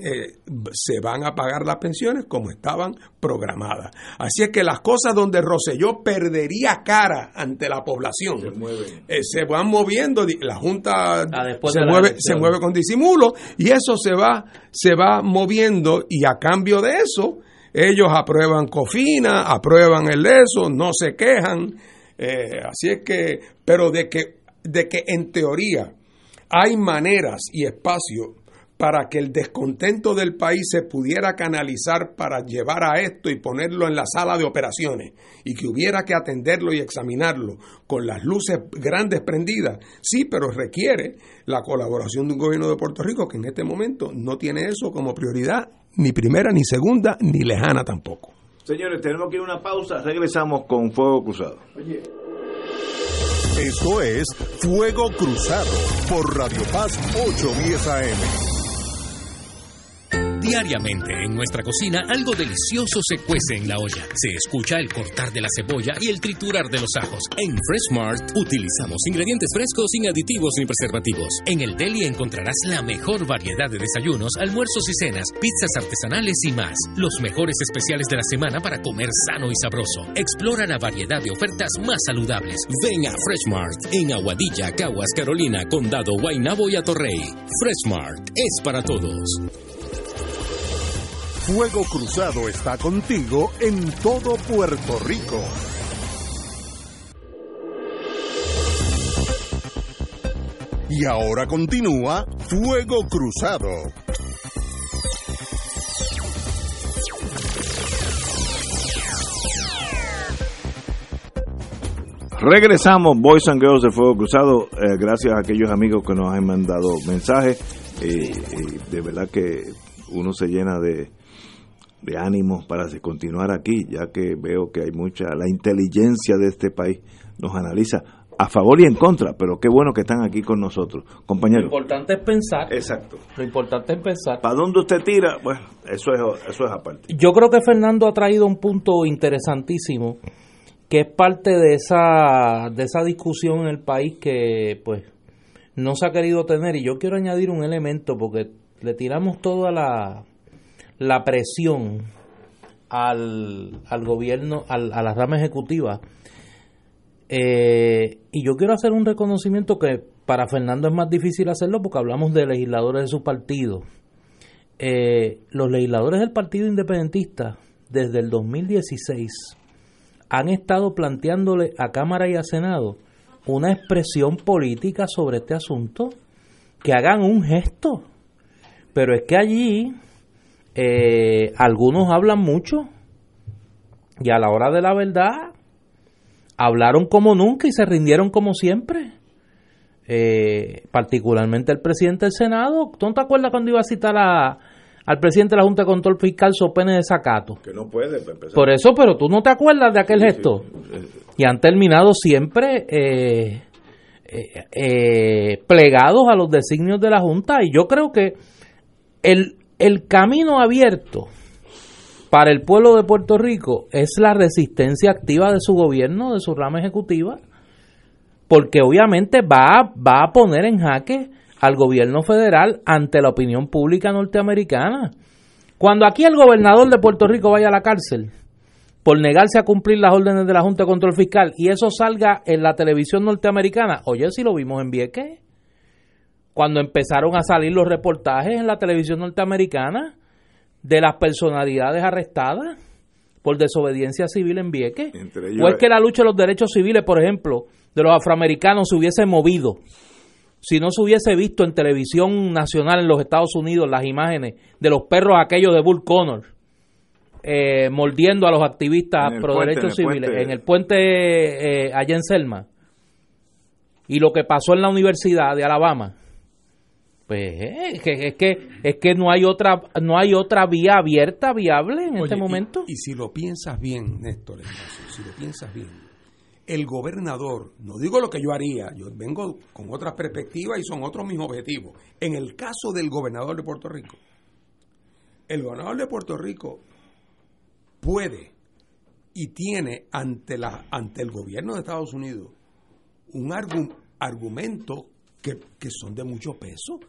eh, se van a pagar las pensiones como estaban programadas. Así es que las cosas donde Roselló perdería cara ante la población eh, se van moviendo, la Junta Ah, se mueve, se mueve con disimulo y eso se va, se va moviendo y a cambio de eso ellos aprueban Cofina, aprueban el ESO, no se quejan. Eh, así es que, pero de que, de que en teoría hay maneras y espacios para que el descontento del país se pudiera canalizar para llevar a esto y ponerlo en la sala de operaciones y que hubiera que atenderlo y examinarlo con las luces grandes prendidas, sí, pero requiere la colaboración de un gobierno de Puerto Rico que en este momento no tiene eso como prioridad, ni primera, ni segunda, ni lejana tampoco. Señores, tenemos que ir a una pausa. Regresamos con Fuego Cruzado. Esto es Fuego Cruzado por Radio Paz 810 AM. Diariamente en nuestra cocina algo delicioso se cuece en la olla. Se escucha el cortar de la cebolla y el triturar de los ajos. En Freshmart utilizamos ingredientes frescos sin aditivos ni preservativos. En el deli encontrarás la mejor variedad de desayunos, almuerzos y cenas, pizzas artesanales y más. Los mejores especiales de la semana para comer sano y sabroso. Explora la variedad de ofertas más saludables. Ven a Freshmart en Aguadilla, Caguas, Carolina, Condado, Guaynabo y Atorrey. Freshmart es para todos. Fuego Cruzado está contigo en todo Puerto Rico. Y ahora continúa Fuego Cruzado. Regresamos, Boys and Girls de Fuego Cruzado. eh, gracias a aquellos amigos que nos han mandado mensajes. eh, eh, de verdad que uno se llena de, de ánimo para continuar aquí, ya que veo que hay mucha. La inteligencia de este país nos analiza a favor y en contra, pero qué bueno que están aquí con nosotros. Lo Compañeros. importante es pensar. Exacto. Lo importante es pensar. ¿Para dónde usted tira? Bueno, eso es, eso es aparte. Yo creo que Fernando ha traído un punto interesantísimo que es parte de esa de esa discusión en el país que pues no se ha querido tener y yo quiero añadir un elemento porque le tiramos toda la la presión al, al gobierno al- a la rama ejecutiva Eh, y yo quiero hacer un reconocimiento que para Fernando es más difícil hacerlo porque hablamos de legisladores de su partido. Eh, los legisladores del Partido Independentista desde el 2016 han estado planteándole a Cámara y a Senado una expresión política sobre este asunto, que hagan un gesto. Pero es que allí eh, algunos hablan mucho y a la hora de la verdad hablaron como nunca y se rindieron como siempre. Eh, particularmente el presidente del Senado. ¿Tú no te acuerdas cuando iba a citar a, al presidente de la Junta de Control Fiscal Sopene de Zacato? Que no puede. Por eso, pero tú no te acuerdas de aquel gesto. Y han terminado siempre eh, eh, plegados a los designios de la Junta. Y yo creo que el, el camino abierto para el pueblo de Puerto Rico es la resistencia activa de su gobierno, de su rama ejecutiva, porque obviamente va, va a poner en jaque al gobierno federal ante la opinión pública norteamericana. Cuando aquí el gobernador de Puerto Rico vaya a la cárcel por negarse a cumplir las órdenes de la Junta de Control Fiscal y eso salga en la televisión norteamericana, oye, si lo vimos en Vieques, cuando empezaron a salir los reportajes en la televisión norteamericana, de las personalidades arrestadas por desobediencia civil en Vieques. o es que la lucha de los derechos civiles, por ejemplo, de los afroamericanos se hubiese movido si no se hubiese visto en televisión nacional en los Estados Unidos las imágenes de los perros aquellos de Bull Connor eh, mordiendo a los activistas pro derechos civiles en el puente eh, allá en Selma y lo que pasó en la Universidad de Alabama pues eh, es, que, es que es que no hay otra no hay otra vía abierta viable en este momento. Y, si lo piensas bien, Néstor, si lo piensas bien, el gobernador, no digo lo que yo haría, yo vengo con otras perspectivas y son otros mis objetivos. En el caso del gobernador de Puerto Rico, el gobernador de Puerto Rico puede y tiene ante la ante el gobierno de Estados Unidos un argumento que, son de mucho peso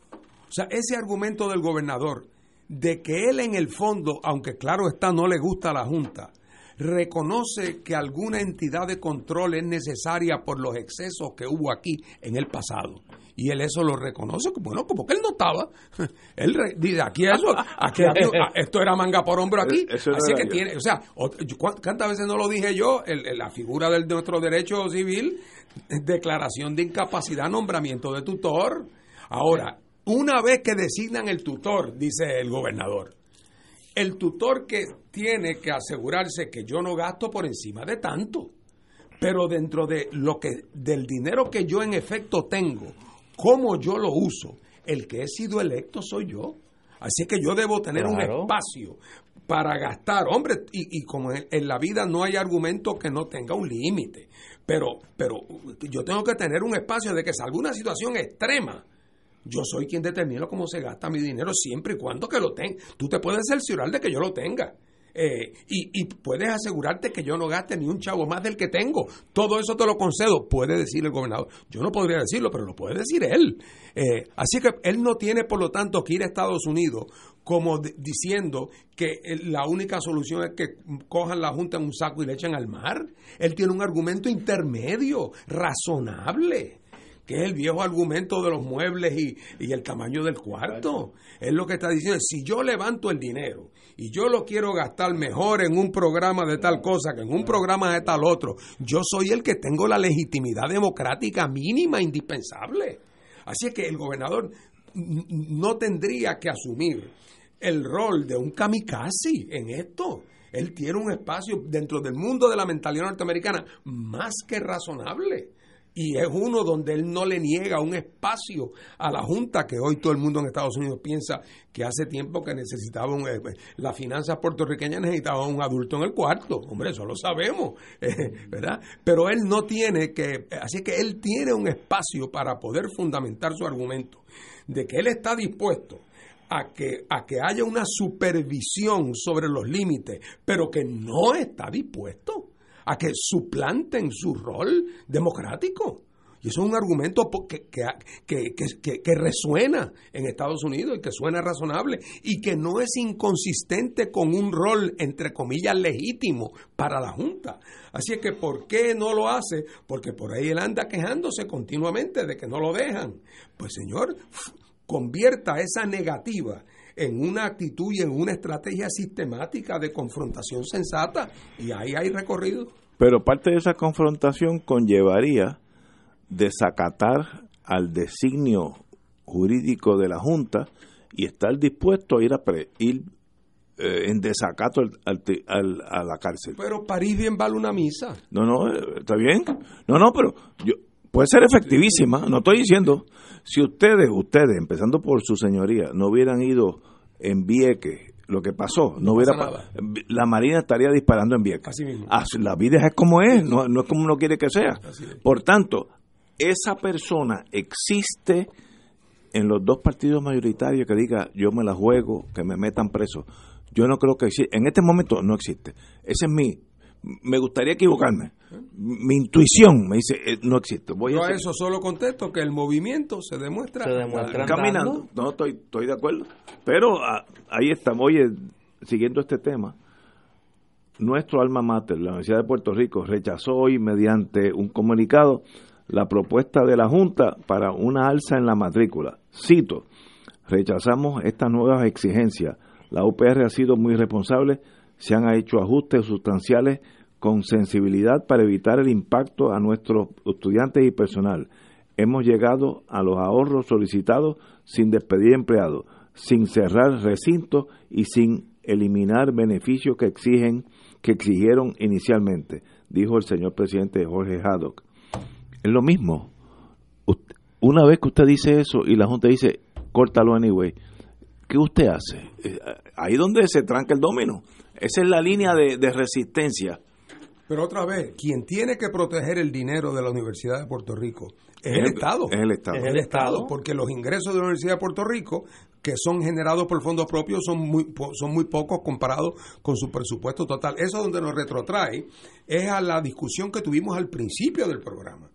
o sea, ese argumento del gobernador de que él en el fondo, aunque claro está, no le gusta a la Junta, reconoce que alguna entidad de control es necesaria por los excesos que hubo aquí en el pasado. Y él eso lo reconoce, bueno, como que él no estaba. [LAUGHS] Él dice, aquí eso, aquí, [LAUGHS] esto era manga por hombro aquí. Así que tiene, o sea, ¿cuántas veces no lo dije yo? la figura de nuestro derecho civil, declaración de incapacidad, nombramiento de tutor. Ahora, una vez que designan el tutor, dice el gobernador, el tutor que tiene que asegurarse que yo no gasto por encima de tanto, pero dentro de lo que del dinero que yo en efecto tengo, cómo yo lo uso, el que he sido electo soy yo. Así que yo debo tener un espacio para gastar. Hombre, y, como en, en, la vida no hay argumento que no tenga un límite, pero, pero yo tengo que tener un espacio de que salga una situación extrema yo soy quien determina cómo se gasta mi dinero siempre y cuando que lo tenga. Tú te puedes cerciorar de que yo lo tenga. Eh, y, puedes asegurarte que yo no gaste ni un chavo más del que tengo. Todo eso te lo concedo, puede decir el gobernador. Yo no podría decirlo, pero lo puede decir él. Eh, así que él no tiene, por lo tanto, que ir a Estados Unidos como diciendo que la única solución es que cojan la Junta en un saco y le echen al mar. Él tiene un argumento intermedio, razonable que es el viejo argumento de los muebles y, el tamaño del cuarto. Es lo que está diciendo. Si yo levanto el dinero y yo lo quiero gastar mejor en un programa de tal cosa que en un programa de tal otro, yo soy el que tengo la legitimidad democrática mínima indispensable. Así es que el gobernador no tendría que asumir el rol de un kamikaze en esto. Él tiene un espacio dentro del mundo de la mentalidad norteamericana más que razonable y es uno donde él no le niega un espacio a la Junta que hoy todo el mundo en Estados Unidos piensa que hace tiempo que necesitaba un, eh, las finanzas puertorriqueñas necesitaban un adulto en el cuarto, hombre, eso lo sabemos, [LAUGHS] eh, ¿verdad? Pero él no tiene que, así que él tiene un espacio para poder fundamentar su argumento de que él está dispuesto a que, a que haya una supervisión sobre los límites, pero que no está dispuesto a que suplanten su rol democrático. Y eso es un argumento que, que, que, que, resuena en Estados Unidos y que suena razonable y que no es inconsistente con un rol, entre comillas, legítimo para la Junta. Así es que, ¿por qué no lo hace? Porque por ahí él anda quejándose continuamente de que no lo dejan. Pues señor, convierta esa negativa en una actitud y en una estrategia sistemática de confrontación sensata y ahí hay recorrido. Pero parte de esa confrontación conllevaría desacatar al designio jurídico de la Junta y estar dispuesto a ir a ir eh, en desacato al, a la cárcel. Pero París bien vale una misa. No, no, eh, está bien. No, no, pero yo, puede ser efectivísima, no estoy diciendo. Si ustedes, ustedes, empezando por su señoría, no hubieran ido en Vieques, lo que pasó, no, hubiera la Marina estaría disparando en Vieques. la vida es como es, no, no es como uno quiere que sea. Por tanto, esa persona existe en los dos partidos mayoritarios que diga yo me la juego, que me metan preso. Yo no creo que existe. En este momento no existe. Ese es mi. Me gustaría equivocarme. Mi intuición me dice eh, no existe. Voy a, eso solo contesto que el movimiento se demuestra, caminando. No, estoy, estoy de acuerdo. Pero ah, ahí estamos. Oye, siguiendo este tema, nuestro alma mater, la Universidad de Puerto Rico, rechazó hoy mediante un comunicado la propuesta de la Junta para una alza en la matrícula. Cito, rechazamos estas nuevas exigencias. La UPR ha sido muy responsable, se han hecho ajustes sustanciales con sensibilidad para evitar el impacto a nuestros estudiantes y personal. Hemos llegado a los ahorros solicitados sin despedir empleados, sin cerrar recintos y sin eliminar beneficios que exigen que exigieron inicialmente, dijo el señor presidente Jorge Haddock. Es lo mismo. Una vez que usted dice eso y la Junta dice, córtalo anyway, ¿qué usted hace? Eh, ahí donde se tranca el domino. Esa es la línea de, resistencia. Pero otra vez, quien tiene que proteger el dinero de la Universidad de Puerto Rico es, el, Estado. Es el Estado. Es el Estado, porque los ingresos de la Universidad de Puerto Rico, que son generados por fondos propios, son muy, son muy pocos comparados con su presupuesto total. Eso donde nos retrotrae es a la discusión que tuvimos al principio del programa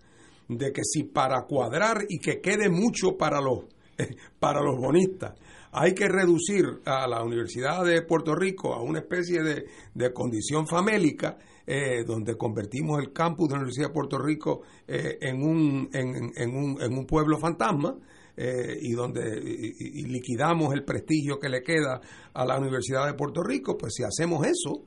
de que si para cuadrar y que quede mucho para los, [LAUGHS] para los bonistas, hay que reducir a la Universidad de Puerto Rico a una especie de, condición famélica, eh, donde convertimos el campus de la Universidad de Puerto Rico eh, en, un, en, un, en un pueblo fantasma, eh, y donde liquidamos el prestigio que le queda a la Universidad de Puerto Rico, pues si hacemos eso,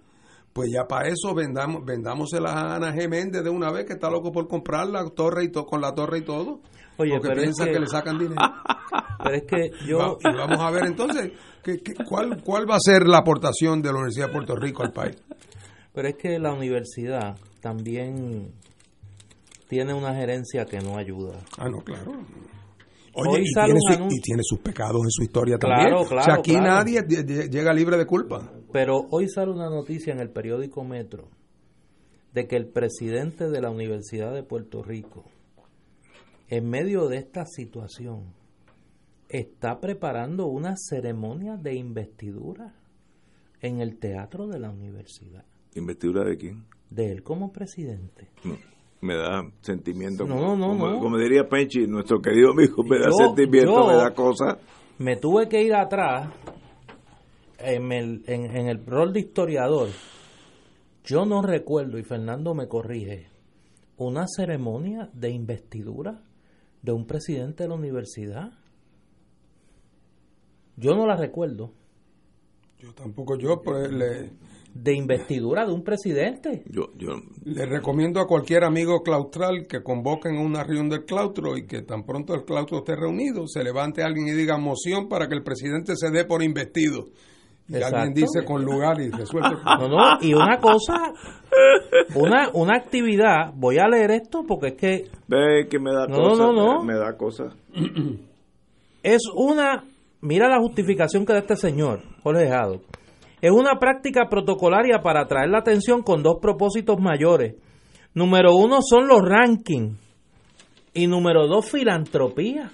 pues ya para eso vendamos, vendámosela a Ana G. Méndez de una vez que está loco por comprar la torre y todo con la torre y todo. Oye, porque piensa que, le sacan dinero. [LAUGHS] Pero es que yo... y vamos a ver entonces cuál, cuál va a ser la aportación de la Universidad de Puerto Rico al país. Pero es que la universidad también tiene una gerencia que no ayuda. Ah, no, claro. Oye, y, tiene sus pecados en su historia también. o sea, aquí nadie llega libre de culpa. Pero hoy sale una noticia en el periódico Metro de que el presidente de la Universidad de Puerto Rico, en medio de esta situación, está preparando una ceremonia de investidura en el teatro de la universidad. ¿Investidura de quién? De él como presidente me da sentimiento. No, no, como, como, diría Penchi, nuestro querido amigo, me da sentimiento, me da cosa. Me tuve que ir atrás en el, en, el rol de historiador. Yo no recuerdo, y Fernando me corrige, una ceremonia de investidura de un presidente de la universidad. Yo no la recuerdo. Yo tampoco, yo pues, le, de investidura de un presidente. Yo, yo le recomiendo a cualquier amigo claustral que convoquen una reunión del claustro y que tan pronto el claustro esté reunido, se levante alguien y diga moción para que el presidente se dé por investido. Y alguien dice con lugar y resuelve. [LAUGHS] No, no, y una cosa, una, una actividad, voy a leer esto porque es que... Ve que me da no, no, no. Me, da cosa. [CLEARS THROAT] Es una, mira la justificación que da este señor, Jorge Jado es una práctica protocolaria para atraer la atención con dos propósitos mayores. Número uno son los rankings y número dos filantropía.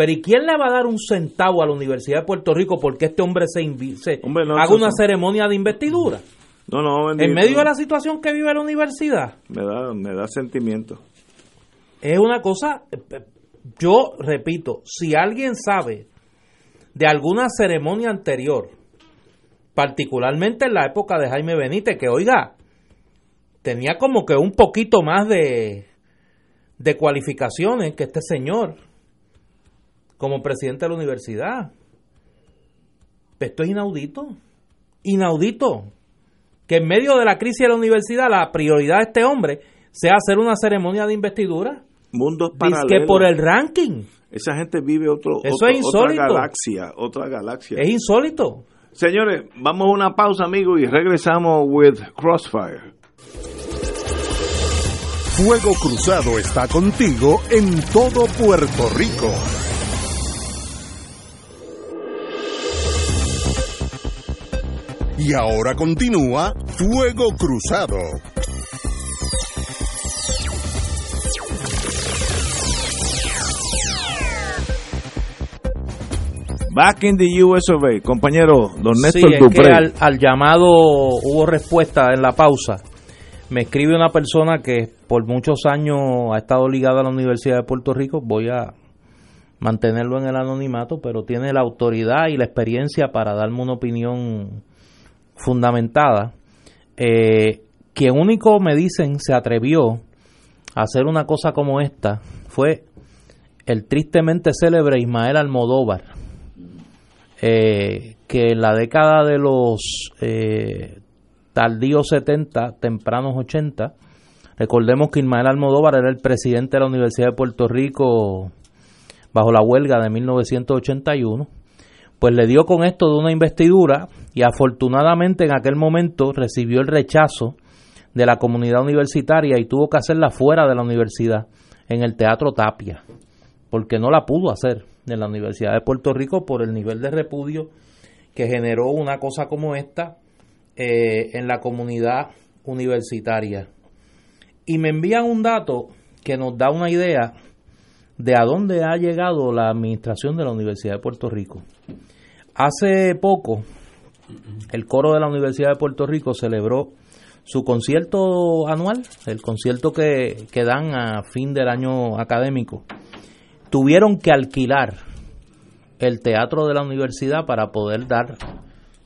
Pero ¿y quién le va a dar un centavo a la Universidad de Puerto Rico porque este hombre se, haga una ceremonia de investidura? No, no, en medio de la situación que vive la universidad. Me da, me da sentimiento. es una cosa, yo repito, si alguien sabe de alguna ceremonia anterior, particularmente en la época de Jaime Benítez, que oiga, tenía como que un poquito más de, de cualificaciones que este señor como presidente de la universidad. Esto es inaudito, inaudito, que en medio de la crisis de la universidad la prioridad de este hombre sea hacer una ceremonia de investidura. Mundos paralelos. que por el ranking. Esa gente vive otro, Eso otro- es insólito. otra galaxia, otra galaxia. Es insólito. Señores, vamos a una pausa, amigos, y regresamos with Crossfire. Fuego Cruzado está contigo en todo Puerto Rico. Y ahora continúa Fuego Cruzado. Back in the US of A, compañero Don Sí, Néstor es Dupré. que al, al llamado hubo respuesta en la pausa. Me escribe una persona que por muchos años ha estado ligada a la Universidad de Puerto Rico. Voy a mantenerlo en el anonimato, pero tiene la autoridad y la experiencia para darme una opinión fundamentada. Eh, quien único me dicen se atrevió a hacer una cosa como esta fue el tristemente célebre Ismael Almodóvar eh, que en la década de los eh, tardíos 70, tempranos 80, recordemos que Ismael Almodóvar era el presidente de la Universidad de Puerto Rico bajo la huelga de 1981, pues le dio con esto de una investidura y afortunadamente en aquel momento recibió el rechazo de la comunidad universitaria y tuvo que hacerla fuera de la universidad, en el Teatro Tapia, porque no la pudo hacer en la Universidad de Puerto Rico por el nivel de repudio que generó una cosa como esta eh, en la comunidad universitaria. Y me envían un dato que nos da una idea de a dónde ha llegado la administración de la Universidad de Puerto Rico. Hace poco, el coro de la Universidad de Puerto Rico celebró su concierto anual, el concierto que, que dan a fin del año académico. Tuvieron que alquilar el teatro de la universidad para poder dar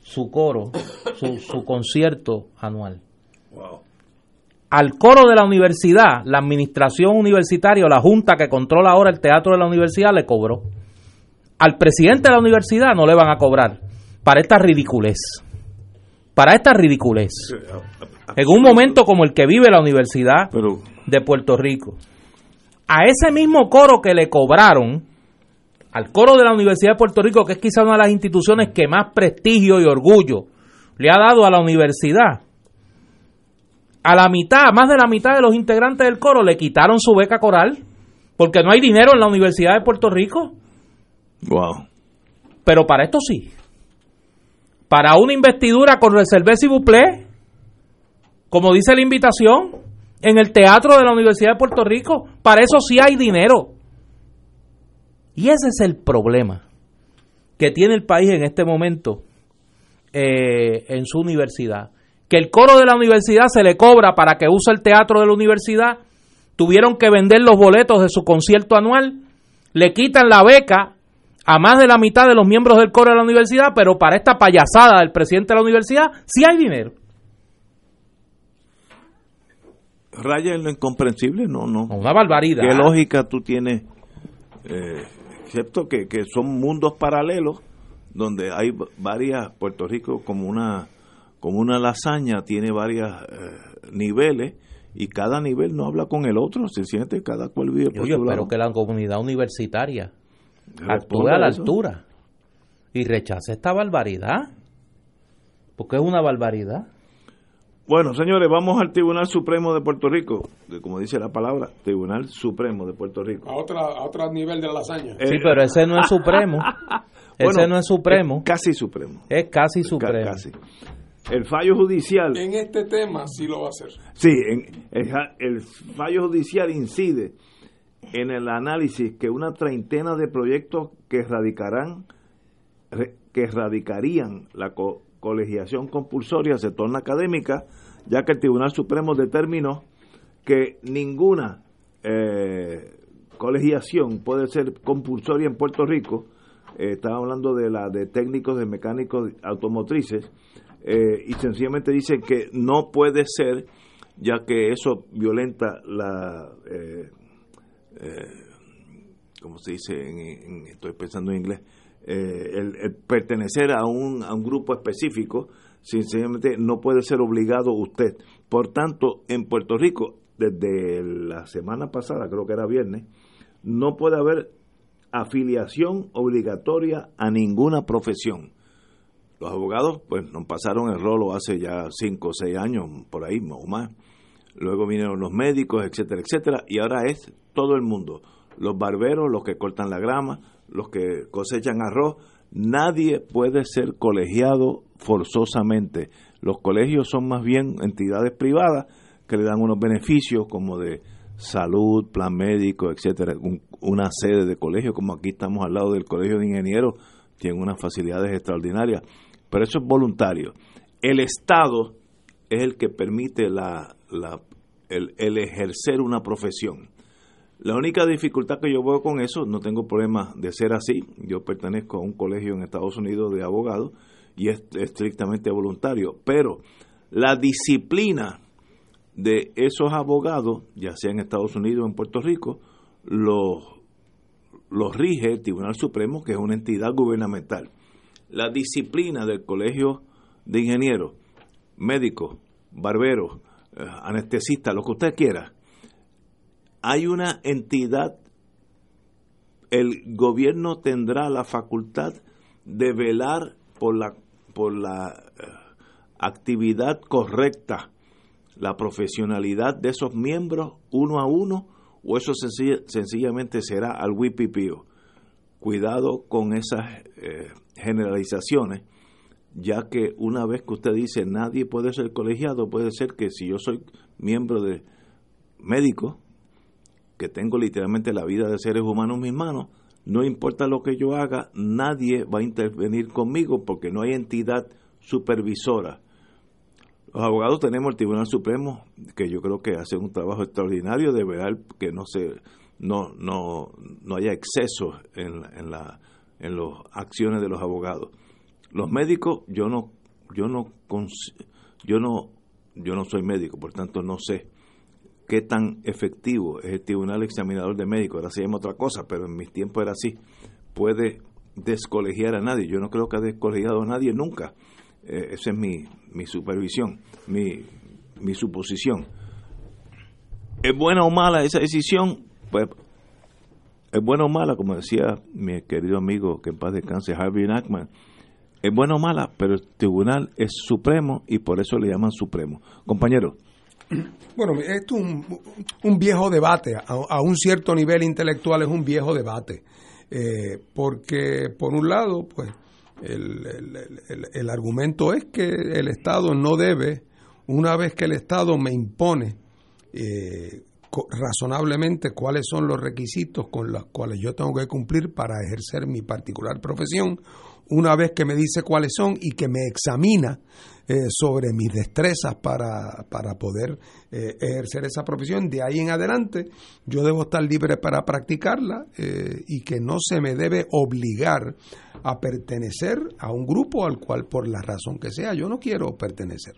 su coro, su, su concierto anual. Al coro de la universidad, la administración universitaria o la junta que controla ahora el teatro de la universidad le cobró. Al presidente de la universidad no le van a cobrar para esta ridiculez. Para esta ridiculez. En un momento como el que vive la Universidad Pero de Puerto Rico. A ese mismo coro que le cobraron, al coro de la Universidad de Puerto Rico, que es quizá una de las instituciones que más prestigio y orgullo le ha dado a la universidad, a la mitad, más de la mitad de los integrantes del coro le quitaron su beca coral, porque no hay dinero en la Universidad de Puerto Rico. wow. Pero para esto sí. Para una investidura con reservés y buplé, como dice la invitación, en el teatro de la Universidad de Puerto Rico, para eso sí hay dinero. Y ese es el problema que tiene el país en este momento eh, en su universidad. Que el coro de la universidad se le cobra para que use el teatro de la universidad, tuvieron que vender los boletos de su concierto anual, le quitan la beca a más de la mitad de los miembros del coro de la universidad, pero para esta payasada del presidente de la universidad sí hay dinero. Raya en lo incomprensible, no, no. Una barbaridad. ¿Qué lógica tú tienes? Eh, excepto que, que son mundos paralelos donde hay varias, Puerto Rico como una como una lasaña tiene varios niveles y cada nivel no habla con el otro, se siente cada cual vive por Yo su espero lado. que la comunidad universitaria actúe a la eso. altura y rechace esta barbaridad. Porque es una barbaridad. Bueno, señores, vamos al Tribunal Supremo de Puerto Rico, que como dice la palabra, Tribunal Supremo de Puerto Rico. A, otra, a otro nivel de la lasaña. Sí, Eh, pero ese no es supremo. [LAUGHS] ese bueno, no es supremo. es casi supremo. Es casi Ca- supremo. casi. El fallo judicial En este tema sí lo va a hacer. Sí, en- el, fallo judicial incide en el análisis que una treintena de proyectos que radicarán re- que radicarían la co- colegiación compulsoria se torna académica, ya que el Tribunal Supremo determinó que ninguna eh, colegiación puede ser compulsoria en Puerto Rico. Eh, estaba hablando de la de técnicos de mecánicos automotrices eh, y sencillamente dicen que no puede ser ya que eso violenta la eh, eh, como se dice en, estoy pensando en inglés el, pertenecer a un, a un grupo específico sencillamente no puede ser obligado usted por tanto en Puerto Rico desde la semana pasada creo que era viernes no puede haber afiliación obligatoria a ninguna profesión. Los abogados, pues, nos pasaron el rolo hace ya cinco o seis años, por ahí o más. Luego vinieron los médicos, etcétera, etcétera, y ahora es todo el mundo. Los barberos, los que cortan la grama, los que cosechan arroz. Nadie puede ser colegiado forzosamente. Los colegios son más bien entidades privadas que le dan unos beneficios como de salud, plan médico, etcétera, una sede de colegio, como aquí estamos al lado del Colegio de Ingenieros, tiene unas facilidades extraordinarias, pero eso es voluntario. El Estado es el que permite la, la, el, ejercer una profesión. La única dificultad que yo veo con eso, no tengo problema de ser así, yo pertenezco a un colegio en Estados Unidos de abogados y es estrictamente voluntario, pero la disciplina de esos abogados, ya sea en Estados Unidos o en Puerto Rico, los, los rige el Tribunal Supremo, que es una entidad gubernamental. La disciplina del Colegio de Ingenieros, médicos, barberos, eh, anestesistas, lo que usted quiera, hay una entidad, el gobierno tendrá la facultad de velar por la, por la eh, actividad correcta la profesionalidad de esos miembros uno a uno o eso sencillamente será al wipipío. Cuidado con esas eh, generalizaciones, ya que una vez que usted dice nadie puede ser colegiado, puede ser que si yo soy miembro de médico, que tengo literalmente la vida de seres humanos en mis manos, no importa lo que yo haga, nadie va a intervenir conmigo porque no hay entidad supervisora. Los abogados tenemos el Tribunal Supremo, que yo creo que hace un trabajo extraordinario de ver que no se no no no haya exceso en, en la en las acciones de los abogados. Los médicos, yo no yo no yo no yo no soy médico, por tanto no sé qué tan efectivo es el Tribunal Examinador de Médicos. Ahora se llama otra cosa, pero en mis tiempos era así. Puede descolegiar a nadie. Yo no creo que ha descolegiado a nadie nunca. Eh, esa es mi, mi supervisión, mi, mi suposición. ¿Es buena o mala esa decisión? Pues es buena o mala, como decía mi querido amigo que en paz descanse, Harvey Nackman. Es buena o mala, pero el tribunal es supremo y por eso le llaman supremo. Compañero. Bueno, esto es un, un viejo debate, a, un cierto nivel intelectual es un viejo debate, eh, porque por un lado, pues el, el, el, argumento es que el Estado no debe, una vez que el Estado me impone eh, razonablemente cuáles son los requisitos con los cuales yo tengo que cumplir para ejercer mi particular profesión, una vez que me dice cuáles son y que me examina eh, sobre mis destrezas para, para poder eh, ejercer esa profesión. De ahí en adelante yo debo estar libre para practicarla eh, y que no se me debe obligar a pertenecer a un grupo al cual por la razón que sea yo no quiero pertenecer.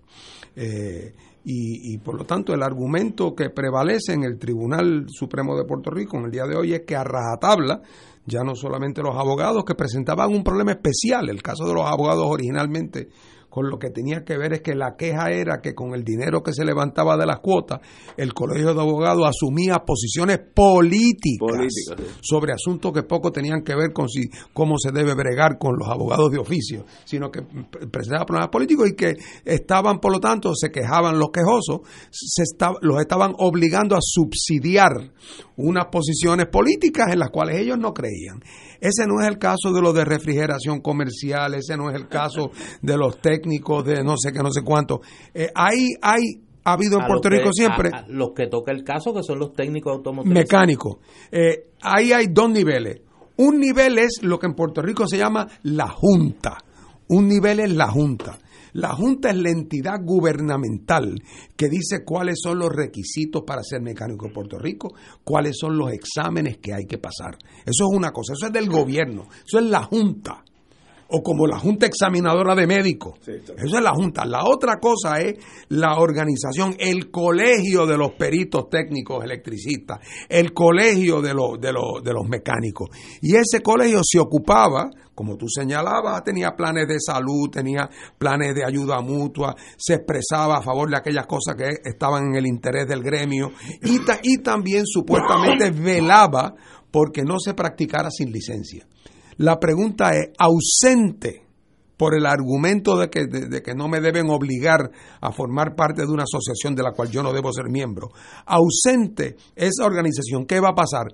Y, y, por lo tanto el argumento que prevalece en el Tribunal Supremo de Puerto Rico en el día de hoy es que a rajatabla ya no solamente los abogados que presentaban un problema especial, el caso de los abogados originalmente con lo que tenía que ver es que la queja era que con el dinero que se levantaba de las cuotas, el Colegio de Abogados asumía posiciones políticas sobre asuntos que poco tenían que ver con si, cómo se debe bregar con los abogados de oficio, sino que presentaban problemas políticos y que estaban, por lo tanto, se quejaban los quejosos, se los estaban obligando a subsidiar unas posiciones políticas en las cuales ellos no creían. Ese no es el caso de los de refrigeración comercial, ese no es el caso de los técnicos de no sé qué, no sé cuánto. Eh, hay, hay, ha habido en Puerto Rico siempre. los que toca el caso, que son los técnicos automotrices. Mecánicos. Eh, ahí hay dos niveles. Un nivel es lo que en Puerto Rico se llama la Junta. Un nivel es la Junta. La Junta es la entidad gubernamental que dice cuáles son los requisitos para ser mecánico en Puerto Rico, cuáles son los exámenes que hay que pasar. Eso es una cosa, eso es del gobierno, eso es la Junta o como la Junta Examinadora de Médicos. Eso es la Junta. La otra cosa es la organización, el colegio de los peritos técnicos electricistas, el colegio de los, de los, de los mecánicos. Y ese colegio se ocupaba, como tú señalabas, tenía planes de salud, tenía planes de ayuda mutua, se expresaba a favor de aquellas cosas que estaban en el interés del gremio y, y también supuestamente velaba porque no se practicara sin licencia. La pregunta es, ausente por el argumento de que, de, que, no me deben obligar a formar parte de una asociación de la cual yo no debo ser miembro, ausente esa organización, ¿qué va a pasar?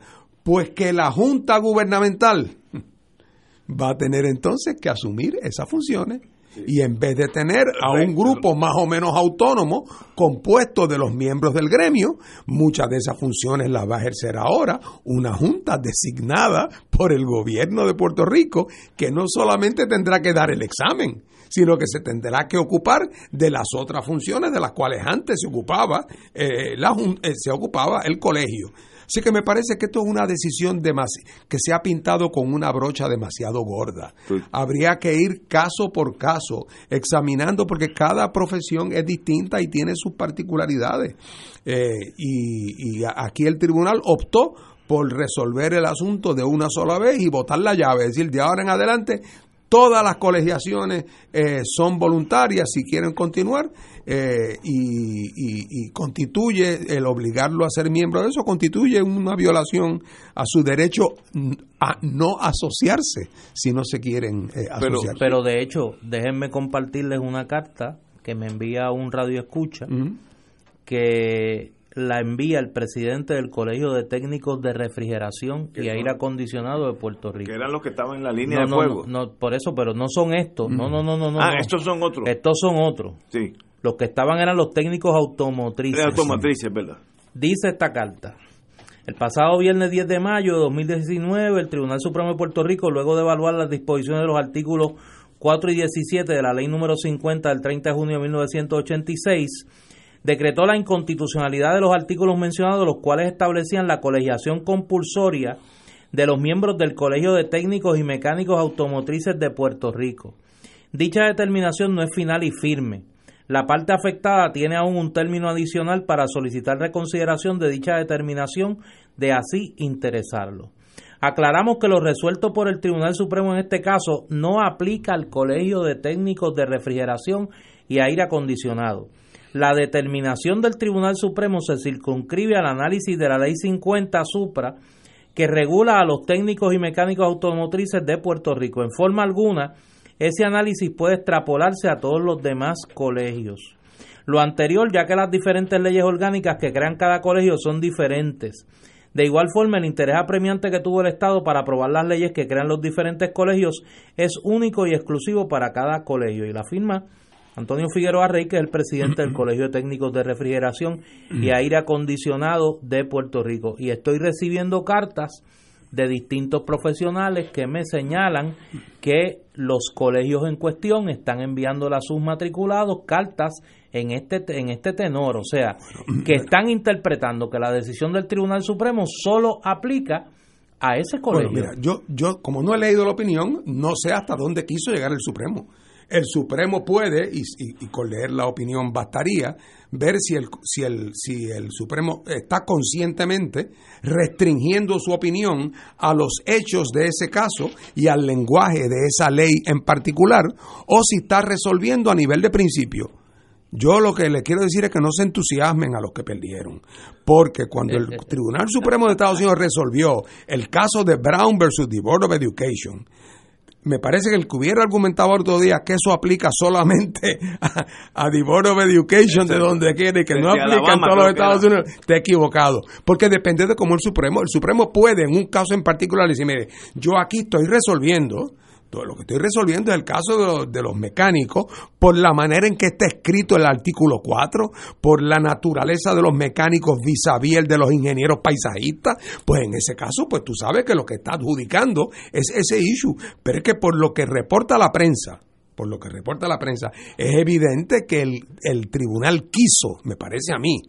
Pues que la Junta Gubernamental [LAUGHS] va a tener entonces que asumir esas funciones y en vez de tener a un grupo más o menos autónomo compuesto de los miembros del gremio, muchas de esas funciones las va a ejercer ahora una junta designada por el gobierno de Puerto Rico que no solamente tendrá que dar el examen, sino que se tendrá que ocupar de las otras funciones de las cuales antes se ocupaba, eh, la, eh, se ocupaba el colegio. Así que me parece que esto es una decisión que se ha pintado con una brocha demasiado gorda. Habría que ir caso por caso, examinando, porque cada profesión es distinta y tiene sus particularidades. Eh, y, aquí el tribunal optó por resolver el asunto de una sola vez y votar la llave, es decir, de ahora en adelante todas las colegiaciones eh, son voluntarias si quieren continuar eh, y, constituye el obligarlo a ser miembro de eso, constituye una violación a su derecho a no asociarse si no se quieren eh, asociar. Pero, de hecho, déjenme compartirles una carta que me envía un radio escucha que la envía el presidente del Colegio de Técnicos de Refrigeración y Aire Acondicionado de Puerto Rico. Que eran los que estaban en la línea de fuego. No, por eso, pero no son estos. No, no, no, no. Ah, estos son otros. Estos son otros. Sí. Los que estaban eran los técnicos automotrices. automotrices, ¿verdad? Dice esta carta. El pasado viernes 10 de mayo de 2019, el Tribunal Supremo de Puerto Rico, luego de evaluar las disposiciones de los artículos 4 y 17 de la Ley número 50 del 30 de junio de 1986, decretó la inconstitucionalidad de los artículos mencionados, los cuales establecían la colegiación compulsoria de los miembros del Colegio de Técnicos y Mecánicos Automotrices de Puerto Rico. Dicha determinación no es final y firme. La parte afectada tiene aún un término adicional para solicitar reconsideración de dicha determinación de así interesarlo. Aclaramos que lo resuelto por el Tribunal Supremo en este caso no aplica al Colegio de Técnicos de Refrigeración y Aire Acondicionado la determinación del Tribunal Supremo se circunscribe al análisis de la Ley 50 Supra que regula a los técnicos y mecánicos automotrices de Puerto Rico. En forma alguna, ese análisis puede extrapolarse a todos los demás colegios. Lo anterior, ya que las diferentes leyes orgánicas que crean cada colegio son diferentes. De igual forma, el interés apremiante que tuvo el Estado para aprobar las leyes que crean los diferentes colegios es único y exclusivo para cada colegio. Y la firma Antonio Figueroa Rey, que es el presidente del Colegio de Técnicos de Refrigeración y Aire Acondicionado de Puerto Rico. Y estoy recibiendo cartas de distintos profesionales que me señalan que los colegios en cuestión están enviando a sus matriculados cartas en este en este tenor, o sea, que están interpretando que la decisión del Tribunal Supremo solo aplica a ese colegio. mira, yo yo como no he leído la opinión, no sé hasta dónde quiso llegar el Supremo el Supremo puede, y, con leer la opinión bastaría, ver si el, si, el, si el Supremo está conscientemente restringiendo su opinión a los hechos de ese caso y al lenguaje de esa ley en particular, o si está resolviendo a nivel de principio. Yo lo que le quiero decir es que no se entusiasmen a los que perdieron, porque cuando el [LAUGHS] Tribunal Supremo de Estados Unidos resolvió el caso de Brown versus the Board of Education, me parece que el que hubiera argumentado otro día que eso aplica solamente a, a of Education de donde quiere, que no aplica en todos los Estados Unidos, está equivocado. Porque depende de cómo el Supremo, el Supremo puede en un caso en particular decir, mire, yo aquí estoy resolviendo lo que estoy resolviendo es el caso de los, mecánicos por la manera en que está escrito el artículo 4, por la naturaleza de los mecánicos vis a vis de los ingenieros paisajistas. Pues en ese caso, pues tú sabes que lo que está adjudicando es ese issue. Pero es que por lo que reporta la prensa, por lo que reporta la prensa, es evidente que el, el tribunal quiso, me parece a mí,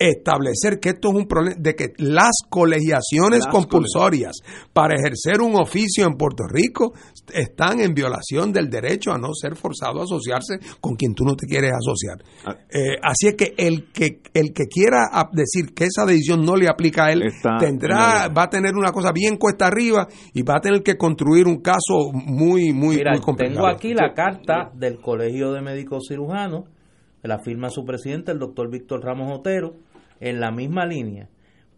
establecer que esto es un problema de que las colegiaciones compulsorias para ejercer un oficio en Puerto Rico están en violación del derecho a no ser forzado a asociarse con quien tú no te quieres asociar. Ah. Eh, así es que el que el que quiera decir que esa decisión no le aplica a él tendrá va a tener una cosa bien cuesta arriba y va a tener que construir un caso muy muy, muy complicado. Tengo aquí la carta del Colegio de Médicos Cirujanos, la firma su presidente, el doctor Víctor Ramos Otero en la misma línea.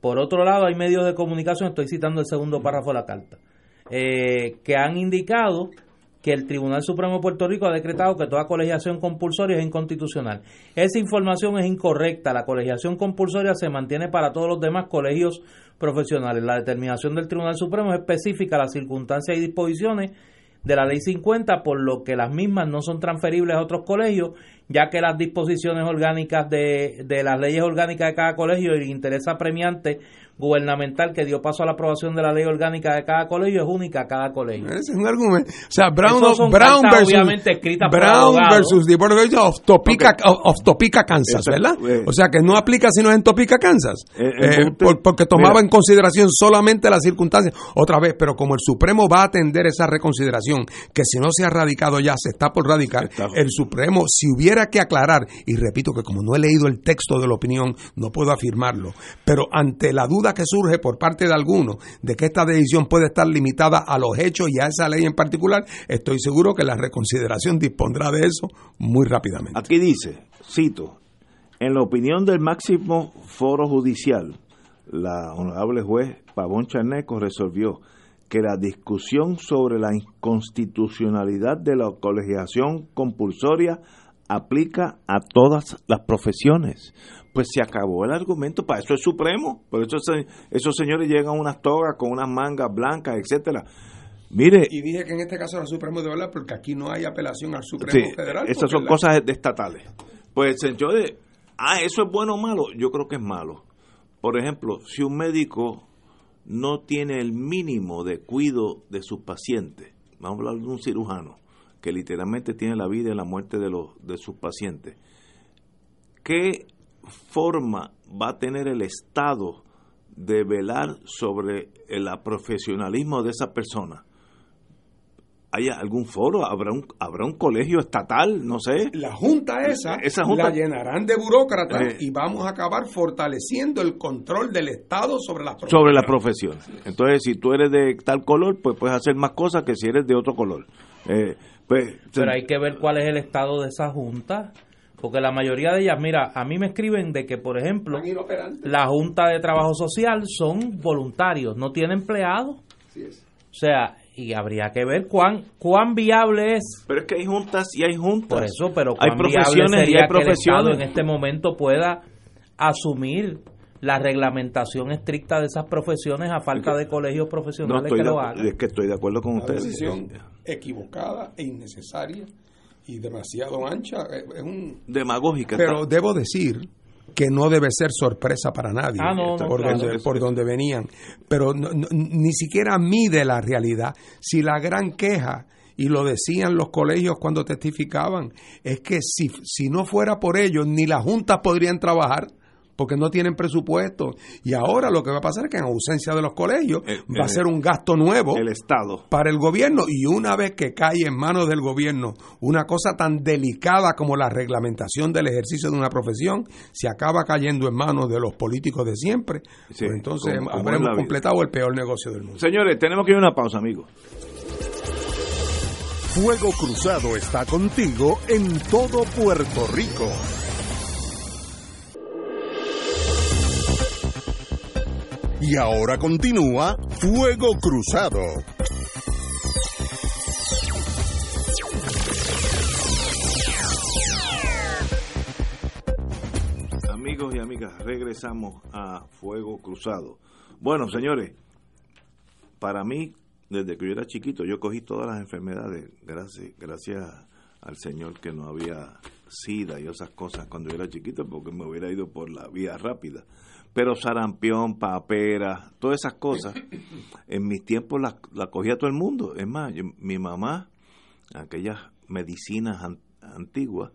Por otro lado, hay medios de comunicación, estoy citando el segundo párrafo de la carta, eh, que han indicado que el Tribunal Supremo de Puerto Rico ha decretado que toda colegiación compulsoria es inconstitucional. Esa información es incorrecta. La colegiación compulsoria se mantiene para todos los demás colegios profesionales. La determinación del Tribunal Supremo es específica a las circunstancias y disposiciones de la Ley 50, por lo que las mismas no son transferibles a otros colegios ya que las disposiciones orgánicas de, de las leyes orgánicas de cada colegio y el interés apremiante gubernamental que dio paso a la aprobación de la ley orgánica de cada colegio es única a cada colegio. Ese es un argumento. O sea, Brown, Brown versus, Brown versus the Board of, Topeka, of, Topeka, Kansas, ¿verdad? Eh. o sea, que no aplica si no es en Topeka, Kansas. Eh, eh, porque tomaba en consideración solamente las circunstancias. Otra vez, pero como el Supremo va a atender esa reconsideración, que si no se ha radicado ya, se está por radicar, el Supremo, si hubiera que aclarar, y repito que como no he leído el texto de la opinión, no puedo afirmarlo, pero ante la duda que surge por parte de algunos de que esta decisión puede estar limitada a los hechos y a esa ley en particular, estoy seguro que la reconsideración dispondrá de eso muy rápidamente. Aquí dice, cito, en la opinión del máximo foro judicial, la honorable juez Pavón Charneco resolvió que la discusión sobre la inconstitucionalidad de la colegiación compulsoria aplica a todas las profesiones pues se acabó el argumento, para eso es supremo, por eso esos señores llegan a unas togas con unas mangas blancas, etcétera. Mire, y dije que en este caso era supremo de verdad porque aquí no hay apelación al Supremo Federal. Esas son cosas estatales. Pues señores, ah, eso es bueno o malo, yo creo que es malo. Por ejemplo, si un médico no tiene el mínimo de cuidado de sus pacientes, vamos a hablar de un cirujano que literalmente tiene la vida y la muerte de los de sus pacientes. ¿Qué forma va a tener el Estado de velar sobre el profesionalismo de esa persona? ¿Hay algún foro? ¿Habrá un, ¿Habrá un colegio estatal? No sé. La junta esa, la llenarán de burócratas eh. y vamos a acabar fortaleciendo el control del Estado sobre las Sobre la profesión. Entonces, si tú eres de tal color, pues puedes hacer más cosas que si eres de otro color. Eh, pues, Pero hay que ver cuál es el estado de esa junta porque la mayoría de ellas, mira, a mí me escriben de que, por ejemplo, la Junta de Trabajo Social son voluntarios, no tienen empleados. O sea, y habría que ver cuán cuán viable es. Pero es que hay juntas y hay juntas. Por eso, pero cuán hay profesiones y hay profesiones. que el en este momento pueda asumir la reglamentación estricta de esas profesiones a falta de colegios profesionales que lo hagan. Es que estoy de acuerdo con ustedes. decisión equivocada e innecesaria y demasiado ancha. Es un... Demagógica. Pero debo decir que no debe ser sorpresa para nadie ah, por, donde, por donde venían. Pero ni siquiera mide la realidad. Si la gran queja y lo decían los colegios cuando testificaban, es que si, si no fuera por ellos, ni las juntas podrían trabajar porque no tienen presupuesto. Y ahora lo que va a pasar es que en ausencia de los colegios eh, va a eh, ser un gasto nuevo el Estado. para el gobierno. Y una vez que cae en manos del gobierno una cosa tan delicada como la reglamentación del ejercicio de una profesión, se acaba cayendo en manos de los políticos de siempre. pues entonces habremos completado el peor negocio del mundo. Señores, tenemos que ir a una pausa, amigos. Fuego Cruzado está contigo en todo Puerto Rico. Y ahora continúa Fuego Cruzado. Amigos y amigas, regresamos a Fuego Cruzado. Bueno, señores, para mí, desde que yo era chiquito, yo cogí todas las enfermedades, gracias, gracias al Señor que no había sida y esas cosas cuando yo era chiquito, porque me hubiera ido por la vía rápida pero sarampión, papera, todas esas cosas, en mis tiempos las la cogía todo el mundo. Es más, mi mamá aquellas medicinas antiguas,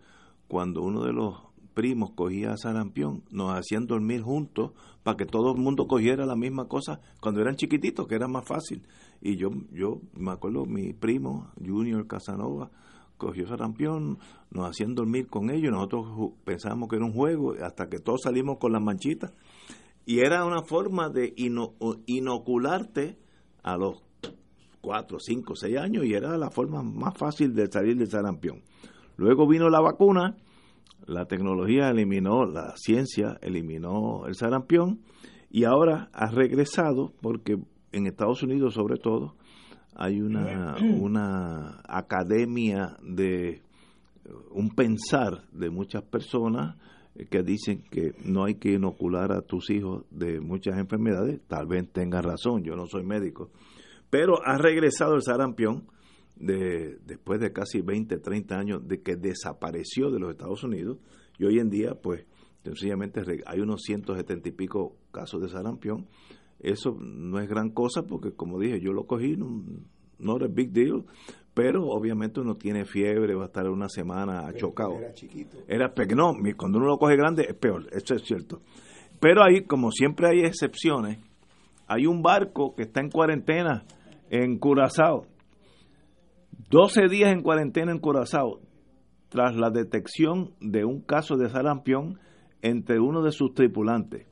cuando uno de los primos cogía sarampión, nos hacían dormir juntos para que todo el mundo cogiera la misma cosa cuando eran chiquititos, que era más fácil. Y yo, yo me acuerdo, mi primo, Junior Casanova, cogió sarampión, nos hacían dormir con ellos, nosotros pensábamos que era un juego, hasta que todos salimos con las manchitas. Y era una forma de inocularte a los 4, 5, 6 años y era la forma más fácil de salir del sarampión. Luego vino la vacuna, la tecnología eliminó, la ciencia eliminó el sarampión y ahora ha regresado porque en Estados Unidos sobre todo hay una, [CLEARS THROAT] una academia de un pensar de muchas personas que dicen que no hay que inocular a tus hijos de muchas enfermedades, tal vez tengan razón, yo no soy médico, pero ha regresado el sarampión de, después de casi 20, 30 años de que desapareció de los Estados Unidos. Y hoy en día pues sencillamente hay unos 170 y pico casos de sarampión. Eso no es gran cosa porque como dije yo lo cogí, no, no es big deal, pero obviamente uno tiene fiebre, va a estar una semana chocado. Era chiquito. Era no, cuando uno lo coge grande es peor, eso es cierto. Pero ahí, como siempre hay excepciones, hay un barco que está en cuarentena en Curazao. 12 días en cuarentena en Curazao tras la detección de un caso de sarampión entre uno de sus tripulantes.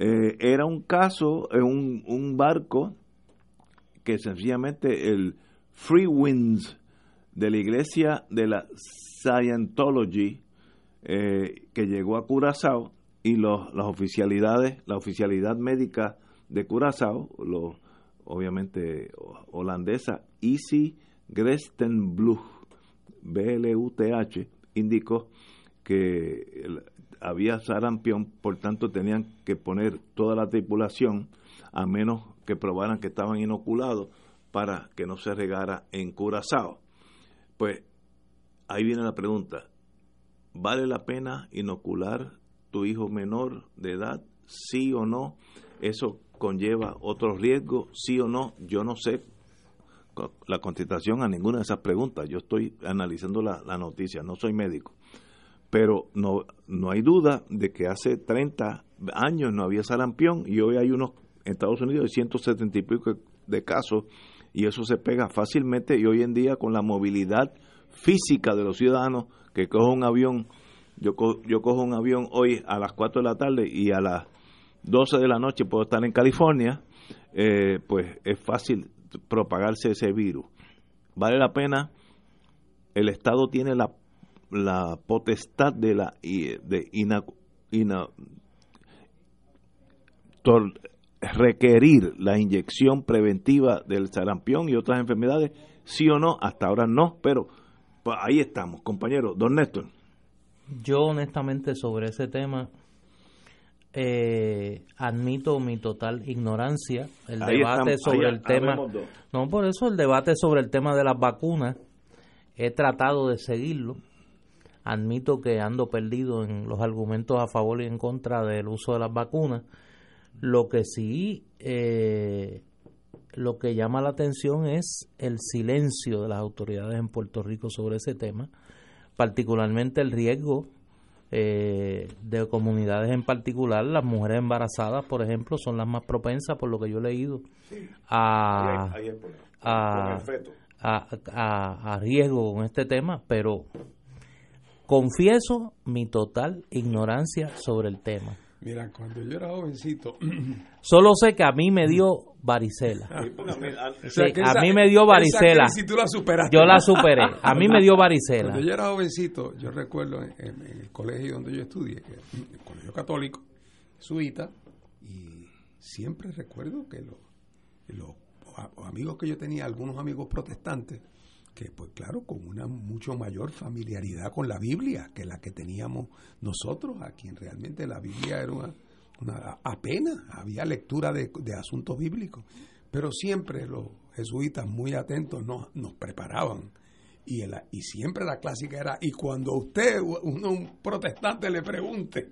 Eh, era un caso, en un, un barco que sencillamente el Free Winds de la iglesia de la Scientology eh, que llegó a Curazao y los, las oficialidades, la oficialidad médica de Curazao, los obviamente holandesa, Easy Grestenbluch, BLUTH, indicó que había sarampión, por tanto tenían que poner toda la tripulación, a menos que probaran que estaban inoculados, para que no se regara en Curazao. Pues ahí viene la pregunta, ¿vale la pena inocular tu hijo menor de edad? ¿Sí o no? Eso conlleva otros riesgos, sí o no, yo no sé la contestación a ninguna de esas preguntas. Yo estoy analizando la, noticia, no soy médico. Pero no, no hay duda de que hace 30 años no había sarampión y hoy hay unos en Estados Unidos de 170 y pico de casos y eso se pega fácilmente y hoy en día con la movilidad física de los ciudadanos que cojo un avión, yo, yo cojo un avión hoy a las 4 de la tarde y a las 12 de la noche puedo estar en California, eh, pues es fácil propagarse ese virus. Vale la pena, el Estado tiene la, la potestad de la de requerir la inyección preventiva del sarampión y otras enfermedades, sí o no, hasta ahora no, pero pues, ahí estamos, compañero. Don Néstor. Yo honestamente sobre ese tema eh, admito mi total ignorancia. El debate sobre el tema. No, por eso el debate sobre el tema de las vacunas he tratado de seguirlo. Admito que ando perdido en los argumentos a favor y en contra del uso de las vacunas. Lo que sí, eh, lo que llama la atención es el silencio de las autoridades en Puerto Rico sobre ese tema, particularmente el riesgo eh, de comunidades en particular, las mujeres embarazadas, por ejemplo, son las más propensas, por lo que yo he leído, a, a, riesgo con este tema, pero confieso mi total ignorancia sobre el tema. Mira, cuando yo era jovencito. [CLEARS THROAT] Solo sé que a mí me dio varicela. a mí me dio varicela. Yo la superé. A mí me dio varicela. Cuando yo era jovencito, yo recuerdo en, el colegio donde yo estudié, que el colegio católico, suita, y siempre recuerdo que los, los amigos que yo tenía, algunos amigos protestantes, que pues claro, con una mucho mayor familiaridad con la Biblia que la que teníamos nosotros, a quien realmente la Biblia era una, apenas, había lectura de, asuntos bíblicos, pero siempre los jesuitas muy atentos nos, nos preparaban. Y, el, y siempre la clásica era, y cuando usted, un protestante, le pregunte,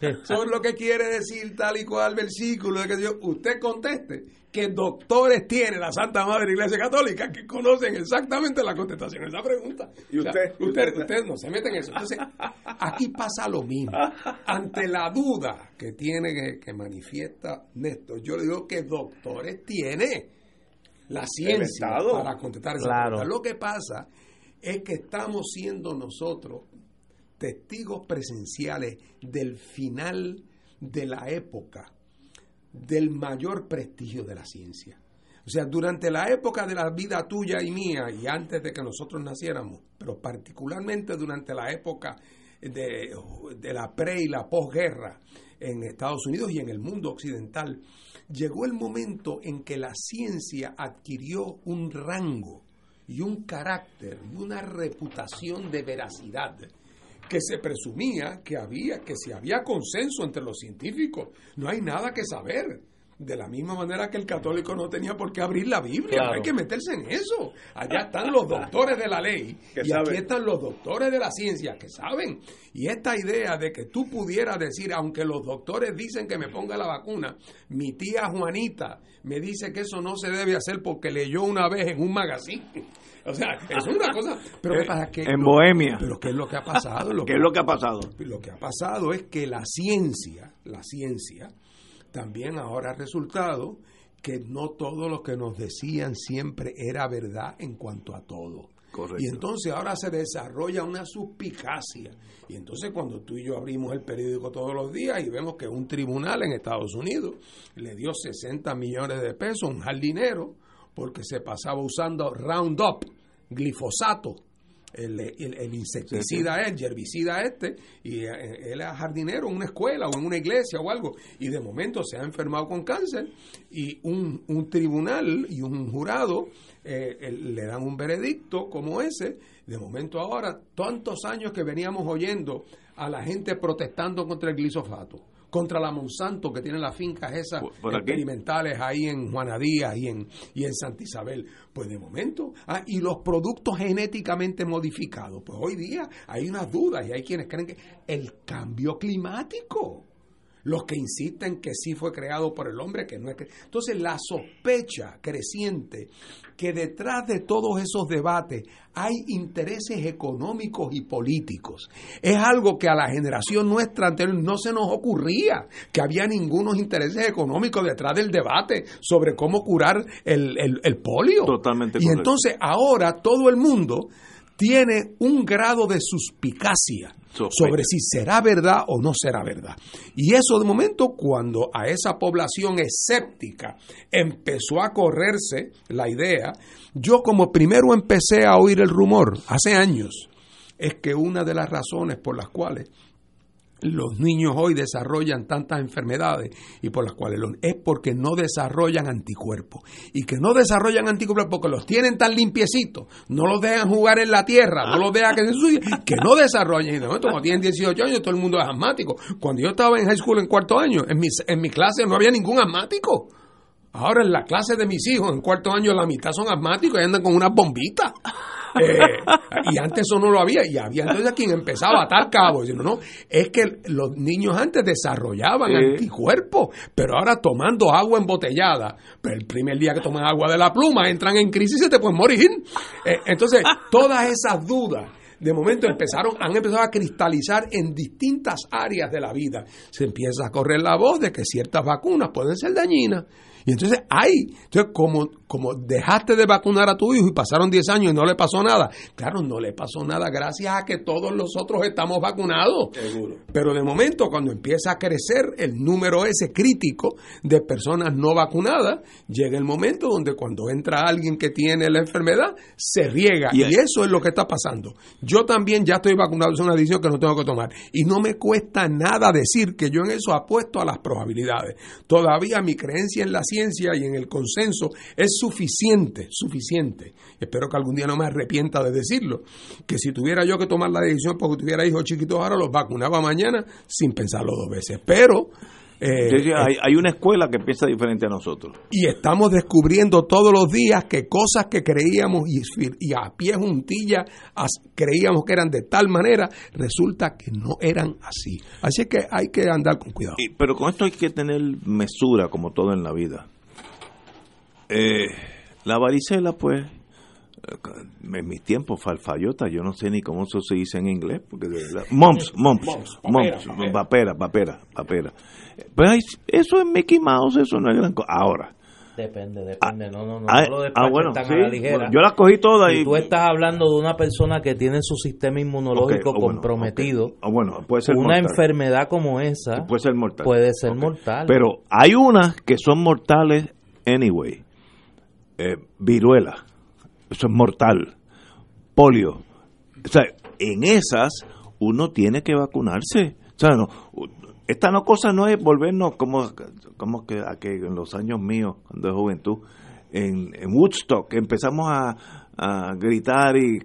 [LAUGHS] son lo que quiere decir tal y cual versículo, de que Dios, usted conteste que doctores tiene la Santa Madre Iglesia Católica que conocen exactamente la contestación a esa pregunta. ¿Y O sea, usted? usted, usted no se mete en eso. Entonces, aquí pasa lo mismo. Ante la duda que tiene, que, que manifiesta Néstor, yo le digo que doctores tiene la ciencia para contestar esa Claro. pregunta. Lo que pasa es que estamos siendo nosotros testigos presenciales del final de la época del mayor prestigio de la ciencia. O sea, durante la época de la vida tuya y mía y antes de que nosotros naciéramos, pero particularmente durante la época de, de la pre y la posguerra en Estados Unidos y en el mundo occidental, llegó el momento en que la ciencia adquirió un rango y un carácter y una reputación de veracidad que se presumía que había, que si había consenso entre los científicos, no hay nada que saber. De la misma manera que el católico no tenía por qué abrir la Biblia, Claro. no hay que meterse en eso. Allá están los doctores de la ley [LAUGHS] y saben. aquí están los doctores de la ciencia que saben. Y esta idea de que tú pudieras decir, aunque los doctores dicen que me ponga la vacuna, mi tía Juanita me dice que eso no se debe hacer porque leyó una vez en un magazine. O sea, es una cosa. Pero ¿qué pasa? Que En lo- Bohemia. Pero ¿qué es lo que ha pasado? Lo ¿Qué es lo que ha pasado? lo que ha pasado es que la ciencia, la ciencia, también ahora ha resultado que no todo lo que nos decían siempre era verdad en cuanto a todo. Correcto. Y entonces ahora se desarrolla una suspicacia. Y entonces cuando tú y yo abrimos el periódico todos los días y vemos que un tribunal en Estados Unidos le dio 60 millones de pesos a un jardinero porque se pasaba usando Roundup, glifosato, el, el- el insecticida, el herbicida este, y eh, él es jardinero en una escuela o en una iglesia o algo, y de momento se ha enfermado con cáncer, y un, un tribunal y un jurado eh, le dan un veredicto como ese, de momento ahora, tantos años que veníamos oyendo a la gente protestando contra el glifosato, contra la Monsanto que tiene las fincas esas experimentales ahí en Juana Díaz y en, y en Santa Isabel. Pues de momento, ah, y los productos genéticamente modificados, pues hoy día hay unas dudas y hay quienes creen que el cambio climático, los que insisten que sí fue creado por el hombre, que no es. Entonces la sospecha creciente que detrás de todos esos debates hay intereses económicos y políticos. Es algo que a la generación nuestra anterior no se nos ocurría, que había ningunos intereses económicos detrás del debate sobre cómo curar el, el- el polio. Totalmente Y correcto. entonces ahora todo el mundo tiene un grado de suspicacia sobre si será verdad o no será verdad. Y eso de momento cuando a esa población escéptica empezó a correrse la idea, yo como primero empecé a oír el rumor hace años, es que una de las razones por las cuales los niños hoy desarrollan tantas enfermedades y por las cuales los- es porque no desarrollan anticuerpos y que no desarrollan anticuerpos porque los tienen tan limpiecitos, no los dejan jugar en la tierra, no los dejan que se ensucien, que no desarrollan y de momento cuando tienen 18 años todo el mundo es asmático. Cuando yo estaba en high school en cuarto año, en mi, en mi clase no había ningún asmático. Ahora en la clase de mis hijos, en cuarto año, la mitad son asmáticos y andan con unas bombitas. Eh, y antes eso no lo había, y había entonces quien empezaba a atar cabos. Diciendo, no, es que los niños antes desarrollaban anticuerpos, pero ahora tomando agua embotellada, pero el primer día que toman agua de la pluma entran en crisis y se te pueden morir. Eh, entonces, todas esas dudas de momento empezaron, han empezado a cristalizar en distintas áreas de la vida. Se empieza a correr la voz de que ciertas vacunas pueden ser dañinas. Y entonces hay, entonces como, como dejaste de vacunar a tu hijo y pasaron 10 años y no le pasó nada, claro, no le pasó nada gracias a que todos nosotros estamos vacunados. Pero de momento, cuando empieza a crecer el número ese crítico de personas no vacunadas, llega el momento donde cuando entra alguien que tiene la enfermedad, se riega. Y, eso es lo que está pasando. Yo también ya estoy vacunado, es una decisión que no tengo que tomar. Y no me cuesta nada decir que yo en eso apuesto a las probabilidades. Todavía mi creencia en la ciencia y en el consenso es suficiente, suficiente. Espero que algún día no me arrepienta de decirlo. Que si tuviera yo que tomar la decisión porque tuviera hijos chiquitos ahora, los vacunaba mañana sin pensarlo dos veces. Pero Eh, sí, hay, hay una escuela que piensa diferente a nosotros. y estamos descubriendo todos los días que cosas que creíamos y, y a pie juntilla as- creíamos que eran de tal manera, resulta que no eran así. Así es que hay que andar con cuidado. Y- pero con esto hay que tener mesura, como todo en la vida. Eh, la varicela, pues, eh, en mis tiempos, falfayota, yo no sé ni cómo eso se dice en inglés, porque de verdad, mumps, mumps, Mumps, mumps, papera, papera, papera, papera. Hay- eso es Mickey Mouse, eso no es gran cosa. Ahora, Depende, depende. no, no, no, ah, no lo ah, bueno, tan sí, a la ligera. bueno, yo las cogí todas y... Si tú estás hablando de una persona que tiene su sistema inmunológico oh, bueno, comprometido. Oh, bueno, puede ser una mortal. enfermedad como esa Puede ser mortal. puede ser mortal. Pero hay unas que son mortales anyway. Eh, viruela, eso es mortal. Polio. O sea, en esas uno tiene que vacunarse. O sea, no, esta no cosa no es volvernos como, como que, a que en los años míos, cuando de juventud, en, en Woodstock empezamos a, gritar y,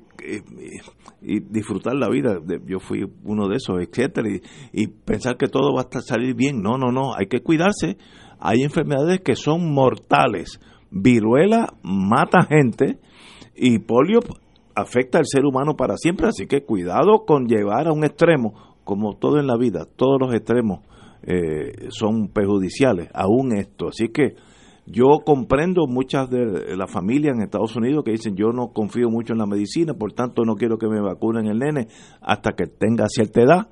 y- disfrutar la vida. Yo fui uno de esos, etcétera, y, y pensar que todo va a salir bien. No, no, no, hay que cuidarse. Hay enfermedades que son mortales. Viruela mata gente y polio afecta al ser humano para siempre, así que cuidado con llevar a un extremo, como todo en la vida, todos los extremos eh, son perjudiciales, aún esto. Así que yo comprendo muchas de las familias en Estados Unidos que dicen yo no confío mucho en la medicina, por tanto no quiero que me vacunen el nene hasta que tenga cierta edad,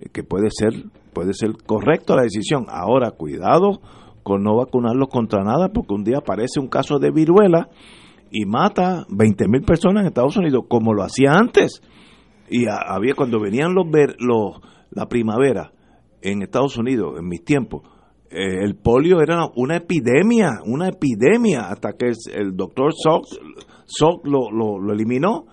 eh, que puede ser puede ser correcta la decisión. Ahora cuidado con no vacunarlos contra nada, porque un día aparece un caso de viruela y mata 20 mil personas en Estados Unidos, como lo hacía antes. Y a- había cuando venían los, ver, los la primavera en Estados Unidos, en mis tiempos, eh, el polio era una epidemia, una epidemia, hasta que el doctor Salk, Salk lo, lo, lo eliminó.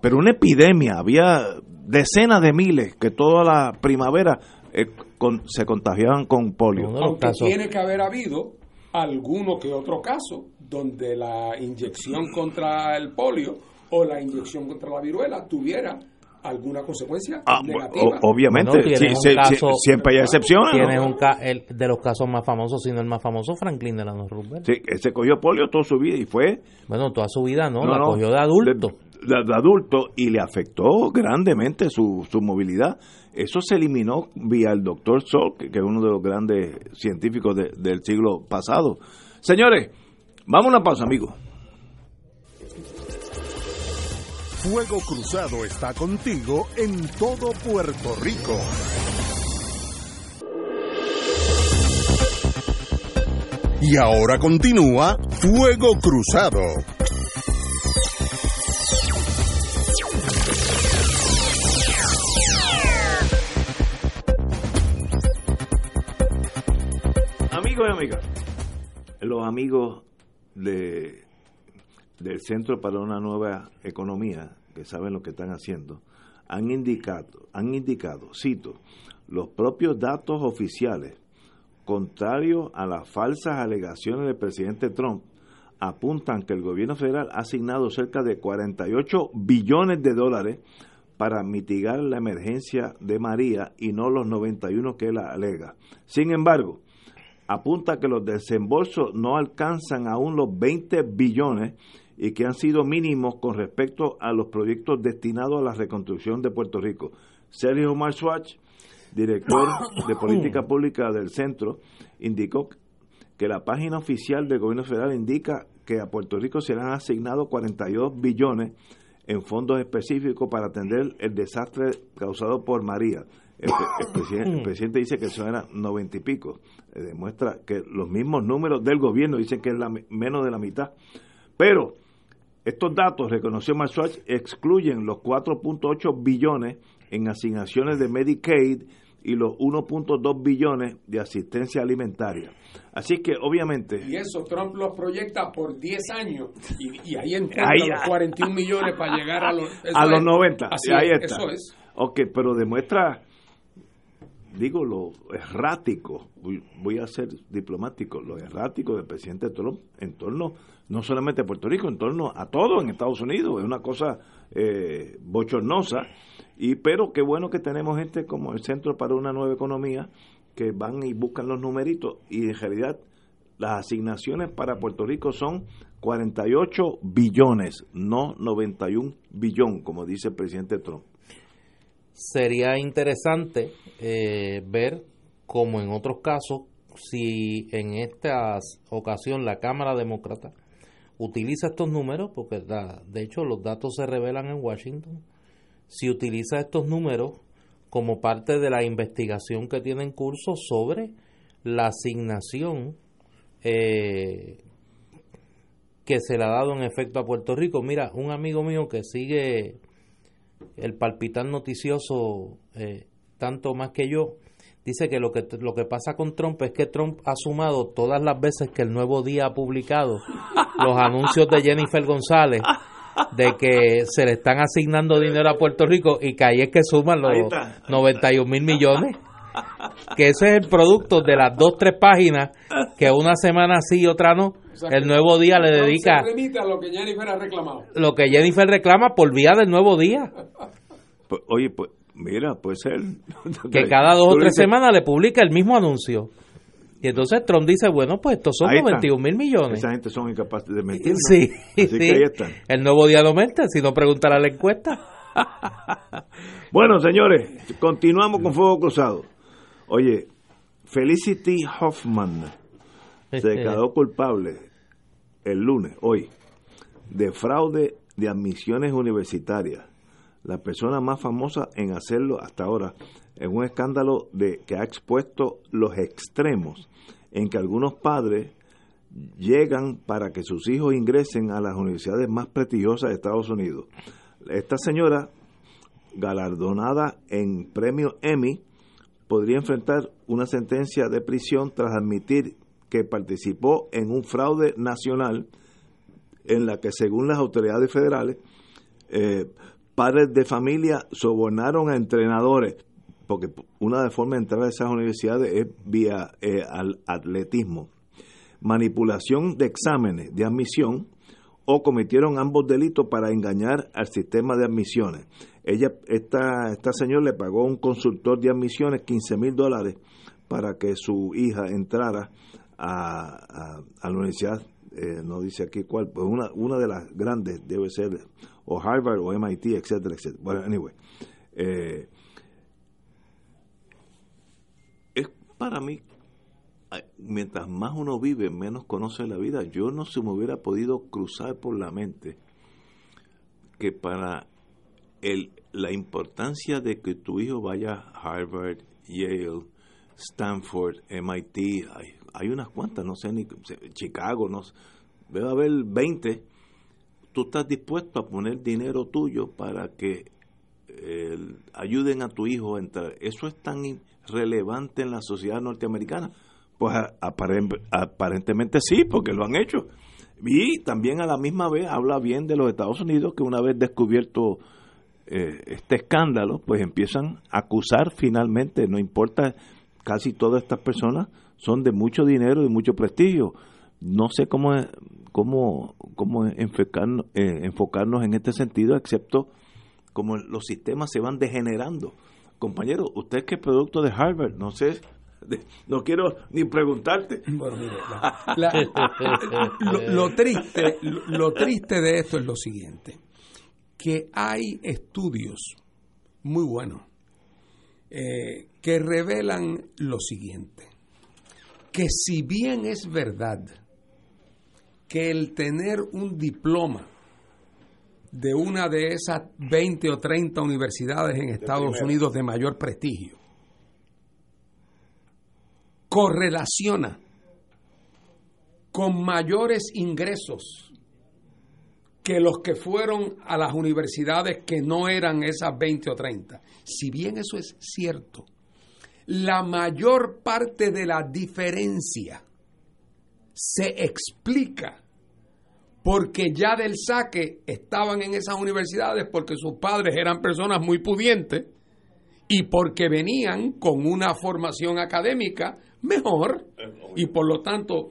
Pero una epidemia, había decenas de miles que toda la primavera eh, con- se contagiaban con polio. Aunque tiene que haber habido alguno que otro caso donde la inyección contra el polio o la inyección contra la viruela tuviera alguna consecuencia Ah, negativa. o- obviamente, Bueno, tienes sí, un sí, caso- sí, siempre hay excepciones. Tienes ¿no? un ca- el, de los casos más famosos, sino el más famoso, Franklin Delano Roosevelt. Sí, él se cogió polio toda su vida y fue Bueno, toda su vida no, No, la no, cogió de adulto. De, de- de adulto y le afectó grandemente su, su movilidad. Eso se eliminó vía el doctor Salk, que es uno de los grandes científicos de- del siglo pasado. Señores, vamos a una pausa, amigos. Fuego Cruzado está contigo en todo Puerto Rico. Y ahora continúa Fuego Cruzado. Amigos y amigas, los amigos de, del Centro para una Nueva Economía, que saben lo que están haciendo, han indicado, han indicado, cito, los propios datos oficiales, contrarios a las falsas alegaciones del presidente Trump, apuntan que el gobierno federal ha asignado cerca de 48 billones de dólares para mitigar la emergencia de María y no los 91 que él alega. Sin embargo, apunta que los desembolsos no alcanzan aún los 20 billones y que han sido mínimos con respecto a los proyectos destinados a la reconstrucción de Puerto Rico. Sergio Marswatch, director de política [COUGHS] pública del centro, indicó que la página oficial del gobierno federal indica que a Puerto Rico se le han asignado 42 billones en fondos específicos para atender el desastre causado por María. El, pre- el presidente, el presidente dice que eso era 90 y pico. Eh, demuestra que los mismos números del gobierno dicen que es la, me- menos de la mitad. Pero estos datos, reconoció Marswatch, excluyen los 4.8 billones en asignaciones de Medicaid y los 1.2 billones de asistencia alimentaria. Así que, obviamente, Y eso Trump lo proyecta por 10 años y, y ahí encuentra Ahí- los 41 millones para llegar a los, a los es. 90. Así ahí es, está. Eso es. Ok, pero demuestra, digo, lo errático, voy, a ser diplomático, lo errático del presidente Trump en torno, no solamente a Puerto Rico, en torno a todo en Estados Unidos. Es una cosa eh, bochornosa. Y pero qué bueno que tenemos gente como el Centro para una Nueva Economía que van y buscan los numeritos y en realidad las asignaciones para Puerto Rico son 48 billones, no 91 billón, como dice el presidente Trump. Sería interesante eh, ver, como en otros casos, si en esta ocasión la Cámara Demócrata utiliza estos números, porque de hecho los datos se revelan en Washington, si utiliza estos números como parte de la investigación que tiene en curso sobre la asignación eh, que se le ha dado en efecto a Puerto Rico. Mira, un amigo mío que sigue el palpitar noticioso eh, tanto más que yo, dice que lo que lo que pasa con Trump es que Trump ha sumado todas las veces que el Nuevo Día ha publicado los anuncios de Jennifer González de que se le están asignando dinero a Puerto Rico y que ahí es que suman los 91 mil millones. Que ese es el producto de las dos, tres páginas que una semana sí y otra no. el nuevo día le dedica. lo que Jennifer ha reclamado. Lo que Jennifer reclama por vía del nuevo día. Pues, oye, pues Mira, puede ser. Que cada dos o tres semanas le publica el mismo anuncio. Y entonces Trump dice, bueno, pues estos son 91 mil millones. Esa gente son incapaces de mentir. Sí, sí. El nuevo día no mente, si no preguntará la encuesta. [LAUGHS] bueno, señores, continuamos con Fuego Cruzado. Oye, Felicity Hoffman se este. declaró culpable el lunes, hoy, de fraude de admisiones universitarias la persona más famosa en hacerlo hasta ahora, en un escándalo de que ha expuesto los extremos en que algunos padres llegan para que sus hijos ingresen a las universidades más prestigiosas de Estados Unidos. Esta señora, galardonada en premio Emmy, podría enfrentar una sentencia de prisión tras admitir que participó en un fraude nacional en la que, según las autoridades federales, eh, padres de familia sobornaron a entrenadores, porque una de formas de entrar a esas universidades es vía eh, al atletismo, manipulación de exámenes de admisión o cometieron ambos delitos para engañar al sistema de admisiones. Ella, esta, esta señora le pagó a un consultor de admisiones 15 mil dólares para que su hija entrara a, a, la universidad, eh, no dice aquí cuál, pues una, una de las grandes debe ser o Harvard o MIT, etcétera, etcétera. Bueno, anyway, eh, es para mí, mientras más uno vive, menos conoce la vida. Yo no se me hubiera podido cruzar por la mente que para el, la importancia de que tu hijo vaya a Harvard, Yale, Stanford, MIT, hay, unas cuantas, no sé ni Chicago, no debe haber 20 tú estás dispuesto a poner dinero tuyo para que ayuden a tu hijo a entrar. ¿Eso es tan relevante en la sociedad norteamericana? Pues aparentemente sí, porque lo han hecho. Y también a la misma vez habla bien de los Estados Unidos, que una vez descubierto eh, este escándalo, pues empiezan a acusar finalmente, no importa, casi todas estas personas son de mucho dinero y mucho prestigio. No sé cómo cómo, cómo enfocarnos, eh, enfocarnos en este sentido, excepto como los sistemas se van degenerando. Compañero, usted que es producto de Harvard, no sé, no quiero ni preguntarte. [LAUGHS] Bueno, mire, [LAUGHS] lo, triste, lo, triste de esto es lo siguiente, que hay estudios muy buenos eh, que revelan lo siguiente, que si bien es verdad que el tener un diploma de una de esas 20 o 30 universidades en Estados Unidos de mayor prestigio correlaciona con mayores ingresos que los que fueron a las universidades que no eran esas 20 o 30. Si bien eso es cierto, la mayor parte de la diferencia se explica porque ya del saque estaban en esas universidades porque sus padres eran personas muy pudientes y porque venían con una formación académica mejor y por lo tanto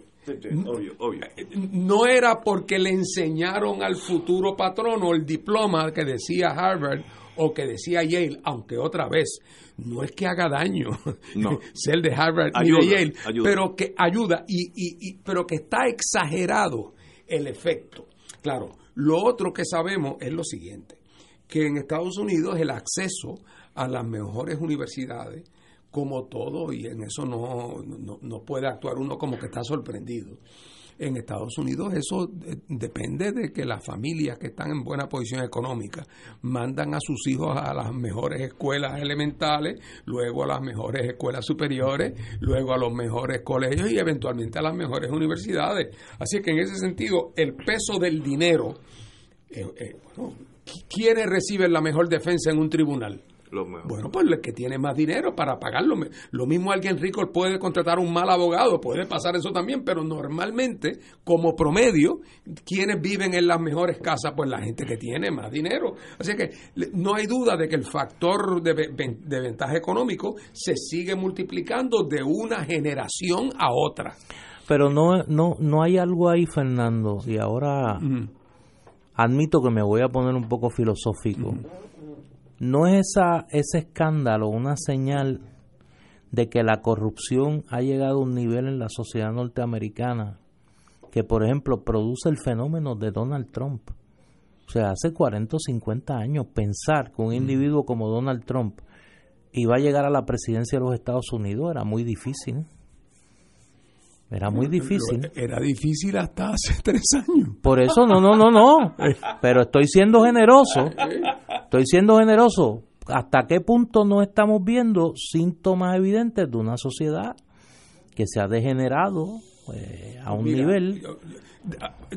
no era porque le enseñaron al futuro patrono el diploma que decía Harvard o que decía Yale, aunque otra vez, no es que haga daño No. [LAUGHS] ser de Harvard Ayuda, ni de Yale, ayuda. pero que ayuda, y, y- y- pero que está exagerado el efecto. Claro, lo otro que sabemos es lo siguiente, que en Estados Unidos el acceso a las mejores universidades, como todo, y en eso no, no, no puede actuar uno como que está sorprendido. En Estados Unidos eso eh, depende de que las familias que están en buena posición económica mandan a sus hijos a las mejores escuelas elementales, luego a las mejores escuelas superiores, luego a los mejores colegios y eventualmente a las mejores universidades. Así que en ese sentido el peso del dinero, eh, eh, bueno, ¿qui- ¿quiénes reciben la mejor defensa en un tribunal? Bueno, pues el que tiene más dinero para pagarlo. Lo mismo alguien rico puede contratar un mal abogado, puede pasar eso también, pero normalmente, como promedio, quienes viven en las mejores casas, pues la gente que tiene más dinero. Así que no hay duda de que el factor de ventaja económico se sigue multiplicando de una generación a otra. Pero no, no, no hay algo ahí, Fernando, y ahora admito que me voy a poner un poco filosófico. ¿No es esa, ese escándalo una señal de que la corrupción ha llegado a un nivel en la sociedad norteamericana que, por ejemplo, produce el fenómeno de Donald Trump? O sea, hace 40 o 50 años pensar que un individuo como Donald Trump iba a llegar a la presidencia de los Estados Unidos era muy difícil. Era muy difícil. Era difícil hasta hace [LAUGHS] tres años. Por eso, no, no, no, no. [LAUGHS] Pero estoy siendo generoso. Estoy siendo generoso. ¿Hasta qué punto no estamos viendo síntomas evidentes de una sociedad que se ha degenerado eh, a un Mira, nivel?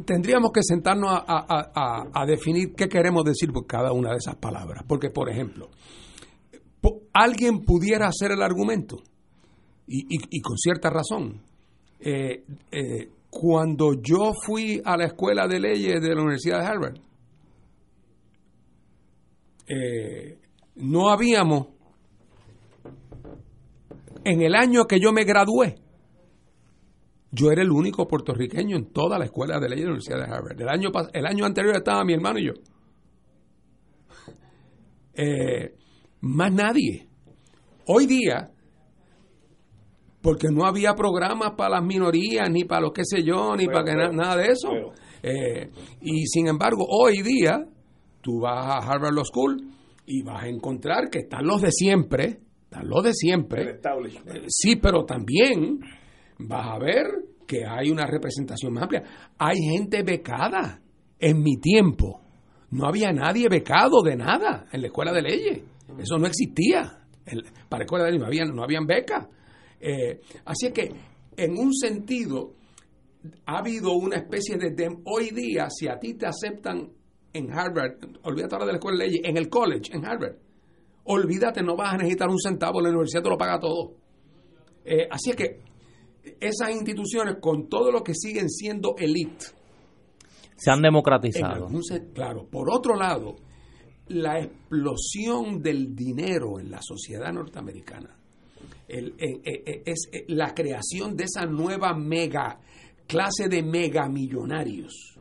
Tendríamos que sentarnos a, a- a- a definir qué queremos decir por cada una de esas palabras. Porque, por ejemplo, alguien pudiera hacer el argumento, y, y- y con cierta razón, eh, eh, cuando yo fui a la escuela de leyes de la Universidad de Harvard, eh, no habíamos, en el año que yo me gradué, yo era el único puertorriqueño en toda la escuela de leyes de la Universidad de Harvard. El año, el año anterior estaba mi hermano y yo. Eh, más nadie. Hoy día, porque no había programas para las minorías, ni para los qué sé yo, ni para que na- nada de eso. Eh, y sin embargo, hoy día, tú vas a Harvard Law School y vas a encontrar que están los de siempre, están los de siempre. Eh, Sí, pero también vas a ver que hay una representación más amplia. Hay gente becada. En mi tiempo no había nadie becado de nada en la escuela de leyes. Eso no existía. Para la escuela de leyes no habían, no habían becas. Eh, así es que, en un sentido, ha habido una especie de, dem- Hoy día, si a ti te aceptan en Harvard, olvídate ahora de la escuela de leyes, en el college, en Harvard, olvídate, no vas a necesitar un centavo, la universidad te lo paga todo. Eh, así es que esas instituciones, con todo lo que siguen siendo elite, Se han democratizado. algún claro, por otro lado, la explosión del dinero en la sociedad norteamericana el- eh, eh, es la creación de esa nueva mega clase de megamillonarios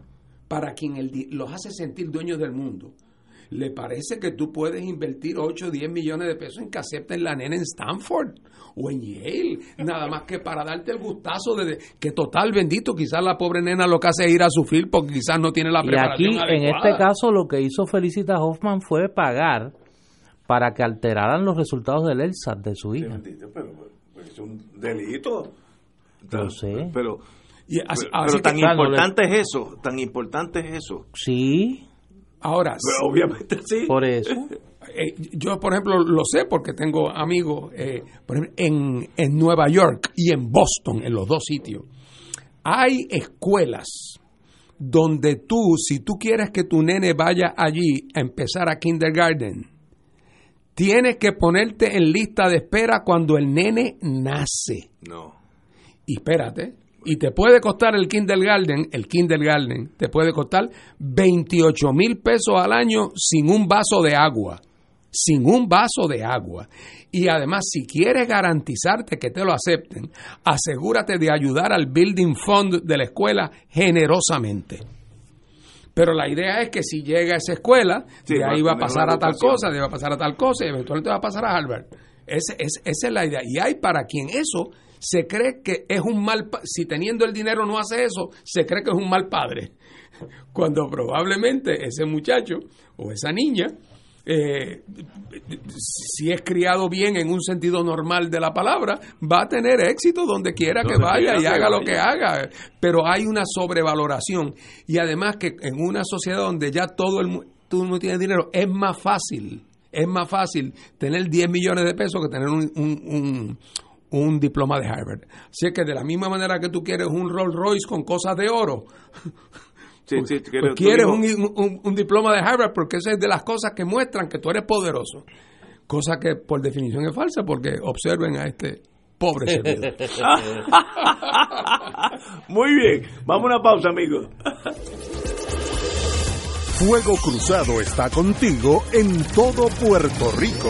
para quien el los hace sentir dueños del mundo. ¿Le parece que tú puedes invertir 8 o 10 millones de pesos en que acepten la nena en Stanford o en Yale? Nada más que para darte el gustazo de que total bendito, quizás la pobre nena lo que hace es ir a sufrir porque quizás no tiene la Y preparación aquí, en este caso, lo que hizo Felicita Hoffman fue pagar para que alteraran los resultados del ELSAT de su hija. Pero pues, es un delito. Lo sé. Pero, Y así- pero, así tan claro, importante es eso, tan importante es eso. Sí, ahora, Pero obviamente sí. por eso. [LAUGHS] Eh, yo, por ejemplo, lo sé porque tengo amigos eh, por ejemplo, en, en Nueva York y en Boston, en los dos sitios. Hay escuelas donde tú, si tú quieres que tu nene vaya allí a empezar a kindergarten, tienes que ponerte en lista de espera cuando el nene nace. No. Y espérate, y te puede costar el kindergarten, el kindergarten, te puede costar 28 mil pesos al año sin un vaso de agua. Sin un vaso de agua. Y además, si quieres garantizarte que te lo acepten, asegúrate de ayudar al Building Fund de la escuela generosamente. Pero la idea es que si llega a esa escuela, Sí, de ahí va a pasar a tal cosa, de va a pasar a tal cosa y eventualmente va a pasar a Harvard. Ese- es- esa es la idea. Y hay para quien eso se cree que es un mal, si teniendo el dinero no hace eso, se cree que es un mal padre. [LAUGHS] Cuando probablemente ese muchacho o esa niña, eh, si es criado bien en un sentido normal de la palabra, va a tener éxito donde quiera que vaya y haga lo que haga. Pero hay una sobrevaloración. Y además que en una sociedad donde ya todo el, todo el mundo tiene dinero, es más fácil, es más fácil tener 10 millones de pesos que tener un, un- un- un diploma de Harvard. Así es que de la misma manera que tú quieres un Rolls Royce con cosas de oro, [LAUGHS] Sí, sí, pues quiero- quieres un, un- un diploma de Harvard porque esa es de las cosas que muestran que tú eres poderoso. Cosa que por definición es falsa porque observen a este pobre servidor. [LAUGHS] Muy bien, vamos a una pausa, amigos. Fuego Cruzado está contigo en todo Puerto Rico.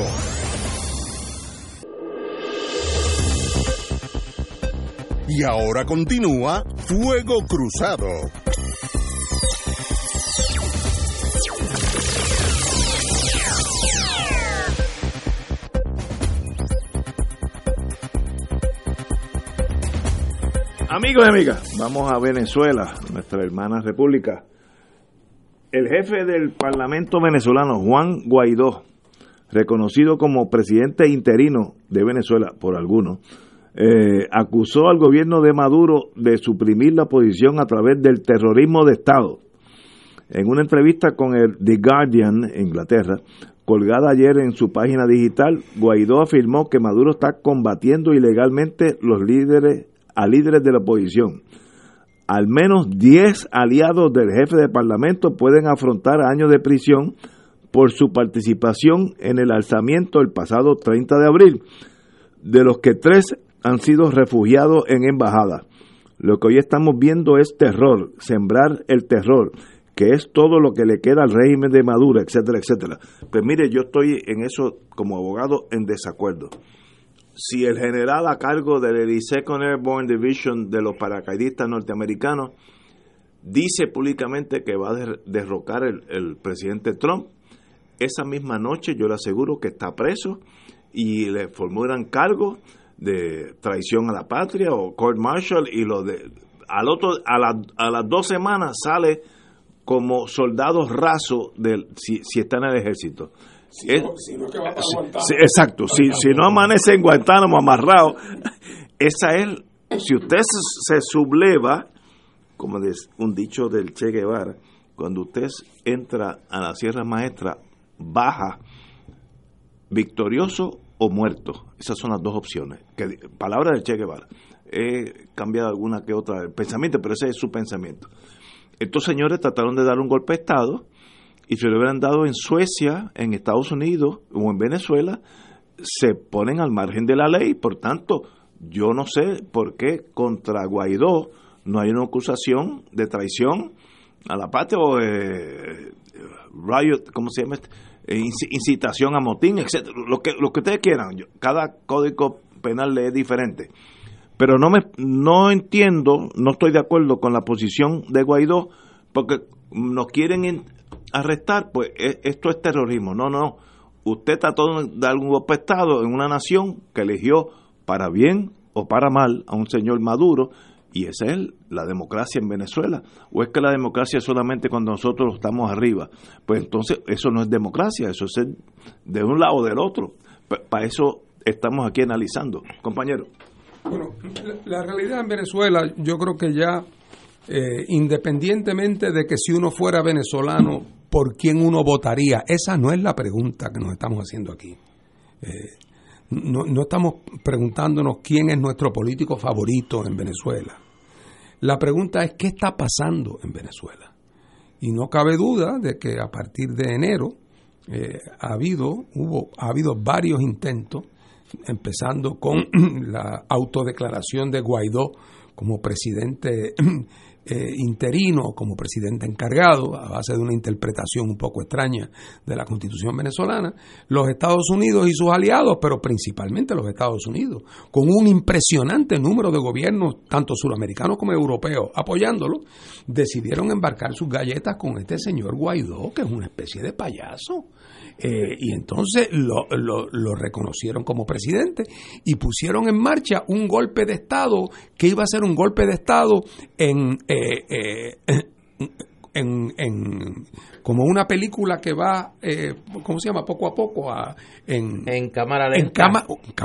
Y ahora continúa Fuego Cruzado. Amigos y amigas, vamos a Venezuela, nuestra hermana república. El jefe del Parlamento venezolano, Juan Guaidó, reconocido como presidente interino de Venezuela por algunos, eh, acusó al gobierno de Maduro de suprimir la oposición a través del terrorismo de Estado. En una entrevista con el The Guardian, Inglaterra, colgada ayer en su página digital, Guaidó afirmó que Maduro está combatiendo ilegalmente los líderes a líderes de la oposición. Al menos 10 aliados del jefe de parlamento pueden afrontar años de prisión por su participación en el alzamiento el pasado 30 de abril, de los que tres han sido refugiados en embajada. Lo que hoy estamos viendo es terror, sembrar el terror, que es todo lo que le queda al régimen de Maduro, etcétera, etcétera. Pues mire, yo estoy en eso como abogado en desacuerdo. Si el general a cargo del 82nd Airborne Division de los paracaidistas norteamericanos dice públicamente que va a der- derrocar el, el presidente Trump, esa misma noche yo le aseguro que está preso y le formulan cargos de traición a la patria o court martial y lo de al otro a, la- a las dos semanas sale como soldado raso del si, si está en el ejército. Es- Si no, que va para sí, exacto, si, si no amanece en Guantánamo amarrado, esa es, si usted se, se subleva, como es un dicho del Che Guevara, cuando usted entra a la Sierra Maestra, baja victorioso o muerto. Esas son las dos opciones. Que, palabra del Che Guevara. He cambiado alguna que otra pensamiento, pero ese es su pensamiento. Estos señores trataron de dar un golpe de Estado y si lo hubieran dado en Suecia, en Estados Unidos o en Venezuela, se ponen al margen de la ley. Por tanto, yo no sé por qué contra Guaidó no hay una acusación de traición a la patria o eh, riot, ¿cómo se llama? este? Eh, inci- incitación a motín, etcétera, lo que lo que ustedes quieran. Cada código penal le es diferente. Pero no me no entiendo, no estoy de acuerdo con la posición de Guaidó porque nos quieren arrestar, pues e- esto es terrorismo. No, no. Usted trató de dar un golpe Estado en una nación que eligió para bien o para mal a un señor Maduro y esa es la democracia en Venezuela. ¿O es que la democracia es solamente cuando nosotros estamos arriba? Pues entonces eso no es democracia, eso es de un lado o del otro. Para eso estamos aquí analizando. Compañero. Bueno, la, la realidad en Venezuela, yo creo que ya, eh, independientemente de que si uno fuera venezolano, ¿por quién uno votaría? Esa no es la pregunta que nos estamos haciendo aquí. Eh, no, no estamos preguntándonos quién es nuestro político favorito en Venezuela. La pregunta es qué está pasando en Venezuela. Y no cabe duda de que a partir de enero eh, ha habido hubo ha habido varios intentos empezando con [CLEARS THROAT] la autodeclaración de Guaidó como presidente [CLEARS THROAT] eh, interino como presidente encargado, a base de una interpretación un poco extraña de la constitución venezolana, los Estados Unidos y sus aliados, pero principalmente los Estados Unidos, con un impresionante número de gobiernos, tanto suramericanos como europeos, apoyándolo, decidieron embarcar sus galletas con este señor Guaidó, que es una especie de payaso. Eh, y entonces lo, lo, reconocieron como presidente y pusieron en marcha un golpe de Estado que iba a ser un golpe de Estado en, eh, eh, en, en, como una película que va, eh, ¿cómo se llama? Poco a poco, a, en, en cámara lenta.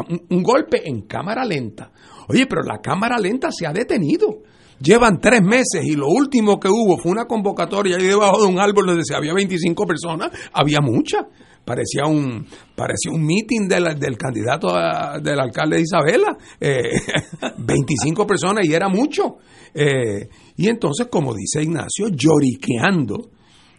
En un golpe en cámara lenta. Oye, pero la cámara lenta se ha detenido. Llevan tres meses y lo último que hubo fue una convocatoria ahí debajo de un árbol donde se había 25 personas, había muchas. Parecía un, parecía un meeting del, del candidato del alcalde de Isabela. Eh, [LAUGHS] 25 personas y era mucho. Eh, y entonces, como dice Ignacio, lloriqueando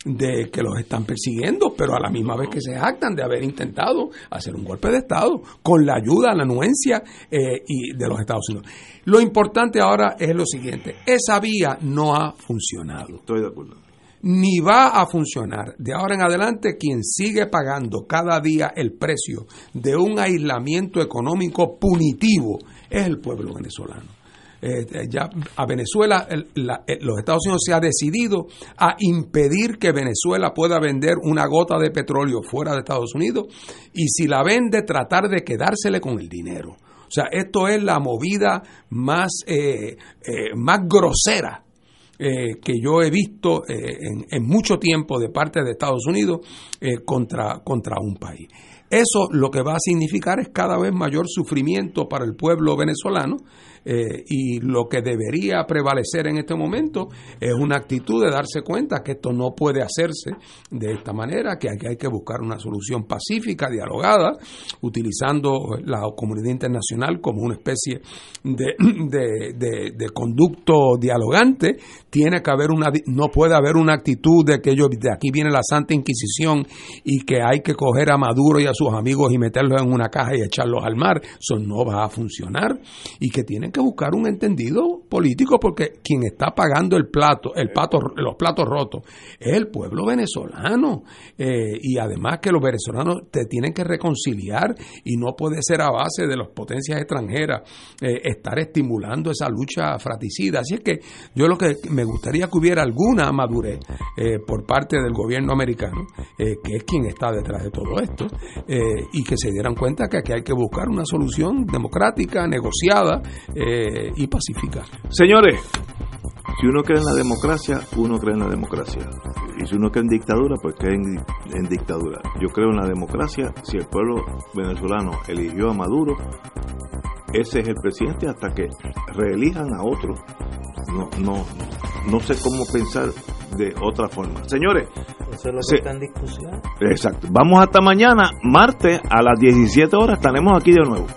de que los están persiguiendo, pero a la misma vez que se jactan de haber intentado hacer un golpe de Estado con la ayuda, la anuencia eh, y de los Estados Unidos. Lo importante ahora es lo siguiente, esa vía no ha funcionado. Estoy de acuerdo. Ni va a funcionar. De ahora en adelante, quien sigue pagando cada día el precio de un aislamiento económico punitivo es el pueblo venezolano. Eh, ya a Venezuela, los Estados Unidos se ha decidido a impedir que Venezuela pueda vender una gota de petróleo fuera de Estados Unidos y si la vende tratar de quedársele con el dinero. O sea, esto es la movida más, eh, eh, más grosera que yo he visto en, en, mucho tiempo de parte de Estados Unidos contra, contra un país. Eso lo que va a significar es cada vez mayor sufrimiento para el pueblo venezolano eh, y lo que debería prevalecer en este momento es una actitud de darse cuenta que esto no puede hacerse de esta manera, que aquí hay que buscar una solución pacífica, dialogada, utilizando la comunidad internacional como una especie de, de, conducto dialogante. Tiene que haber una, no puede haber una actitud de que yo, de aquí viene la Santa Inquisición y que hay que coger a Maduro y a sus amigos y meterlos en una caja y echarlos al mar. Eso no va a funcionar y que que buscar un entendido político porque quien está pagando el plato, el pato, los platos rotos es el pueblo venezolano eh, y además que los venezolanos te tienen que reconciliar y no puede ser a base de las potencias extranjeras eh, estar estimulando esa lucha fratricida. Así es que yo lo que me gustaría que hubiera alguna madurez eh, por parte del gobierno americano, que es quien está detrás de todo esto, y que se dieran cuenta que aquí hay que buscar una solución democrática, negociada, eh, y pacificar. Señores, si uno cree en la democracia, uno cree en la democracia. Y si uno cree en dictadura, pues cree en, dictadura. Yo creo en la democracia. Si el pueblo venezolano eligió a Maduro, ese es el presidente hasta que reelijan a otro. No, no, no sé cómo pensar de otra forma. Señores, eso es lo que está en discusión. Exacto. Vamos hasta mañana, martes, a las 17 horas, estaremos aquí de nuevo.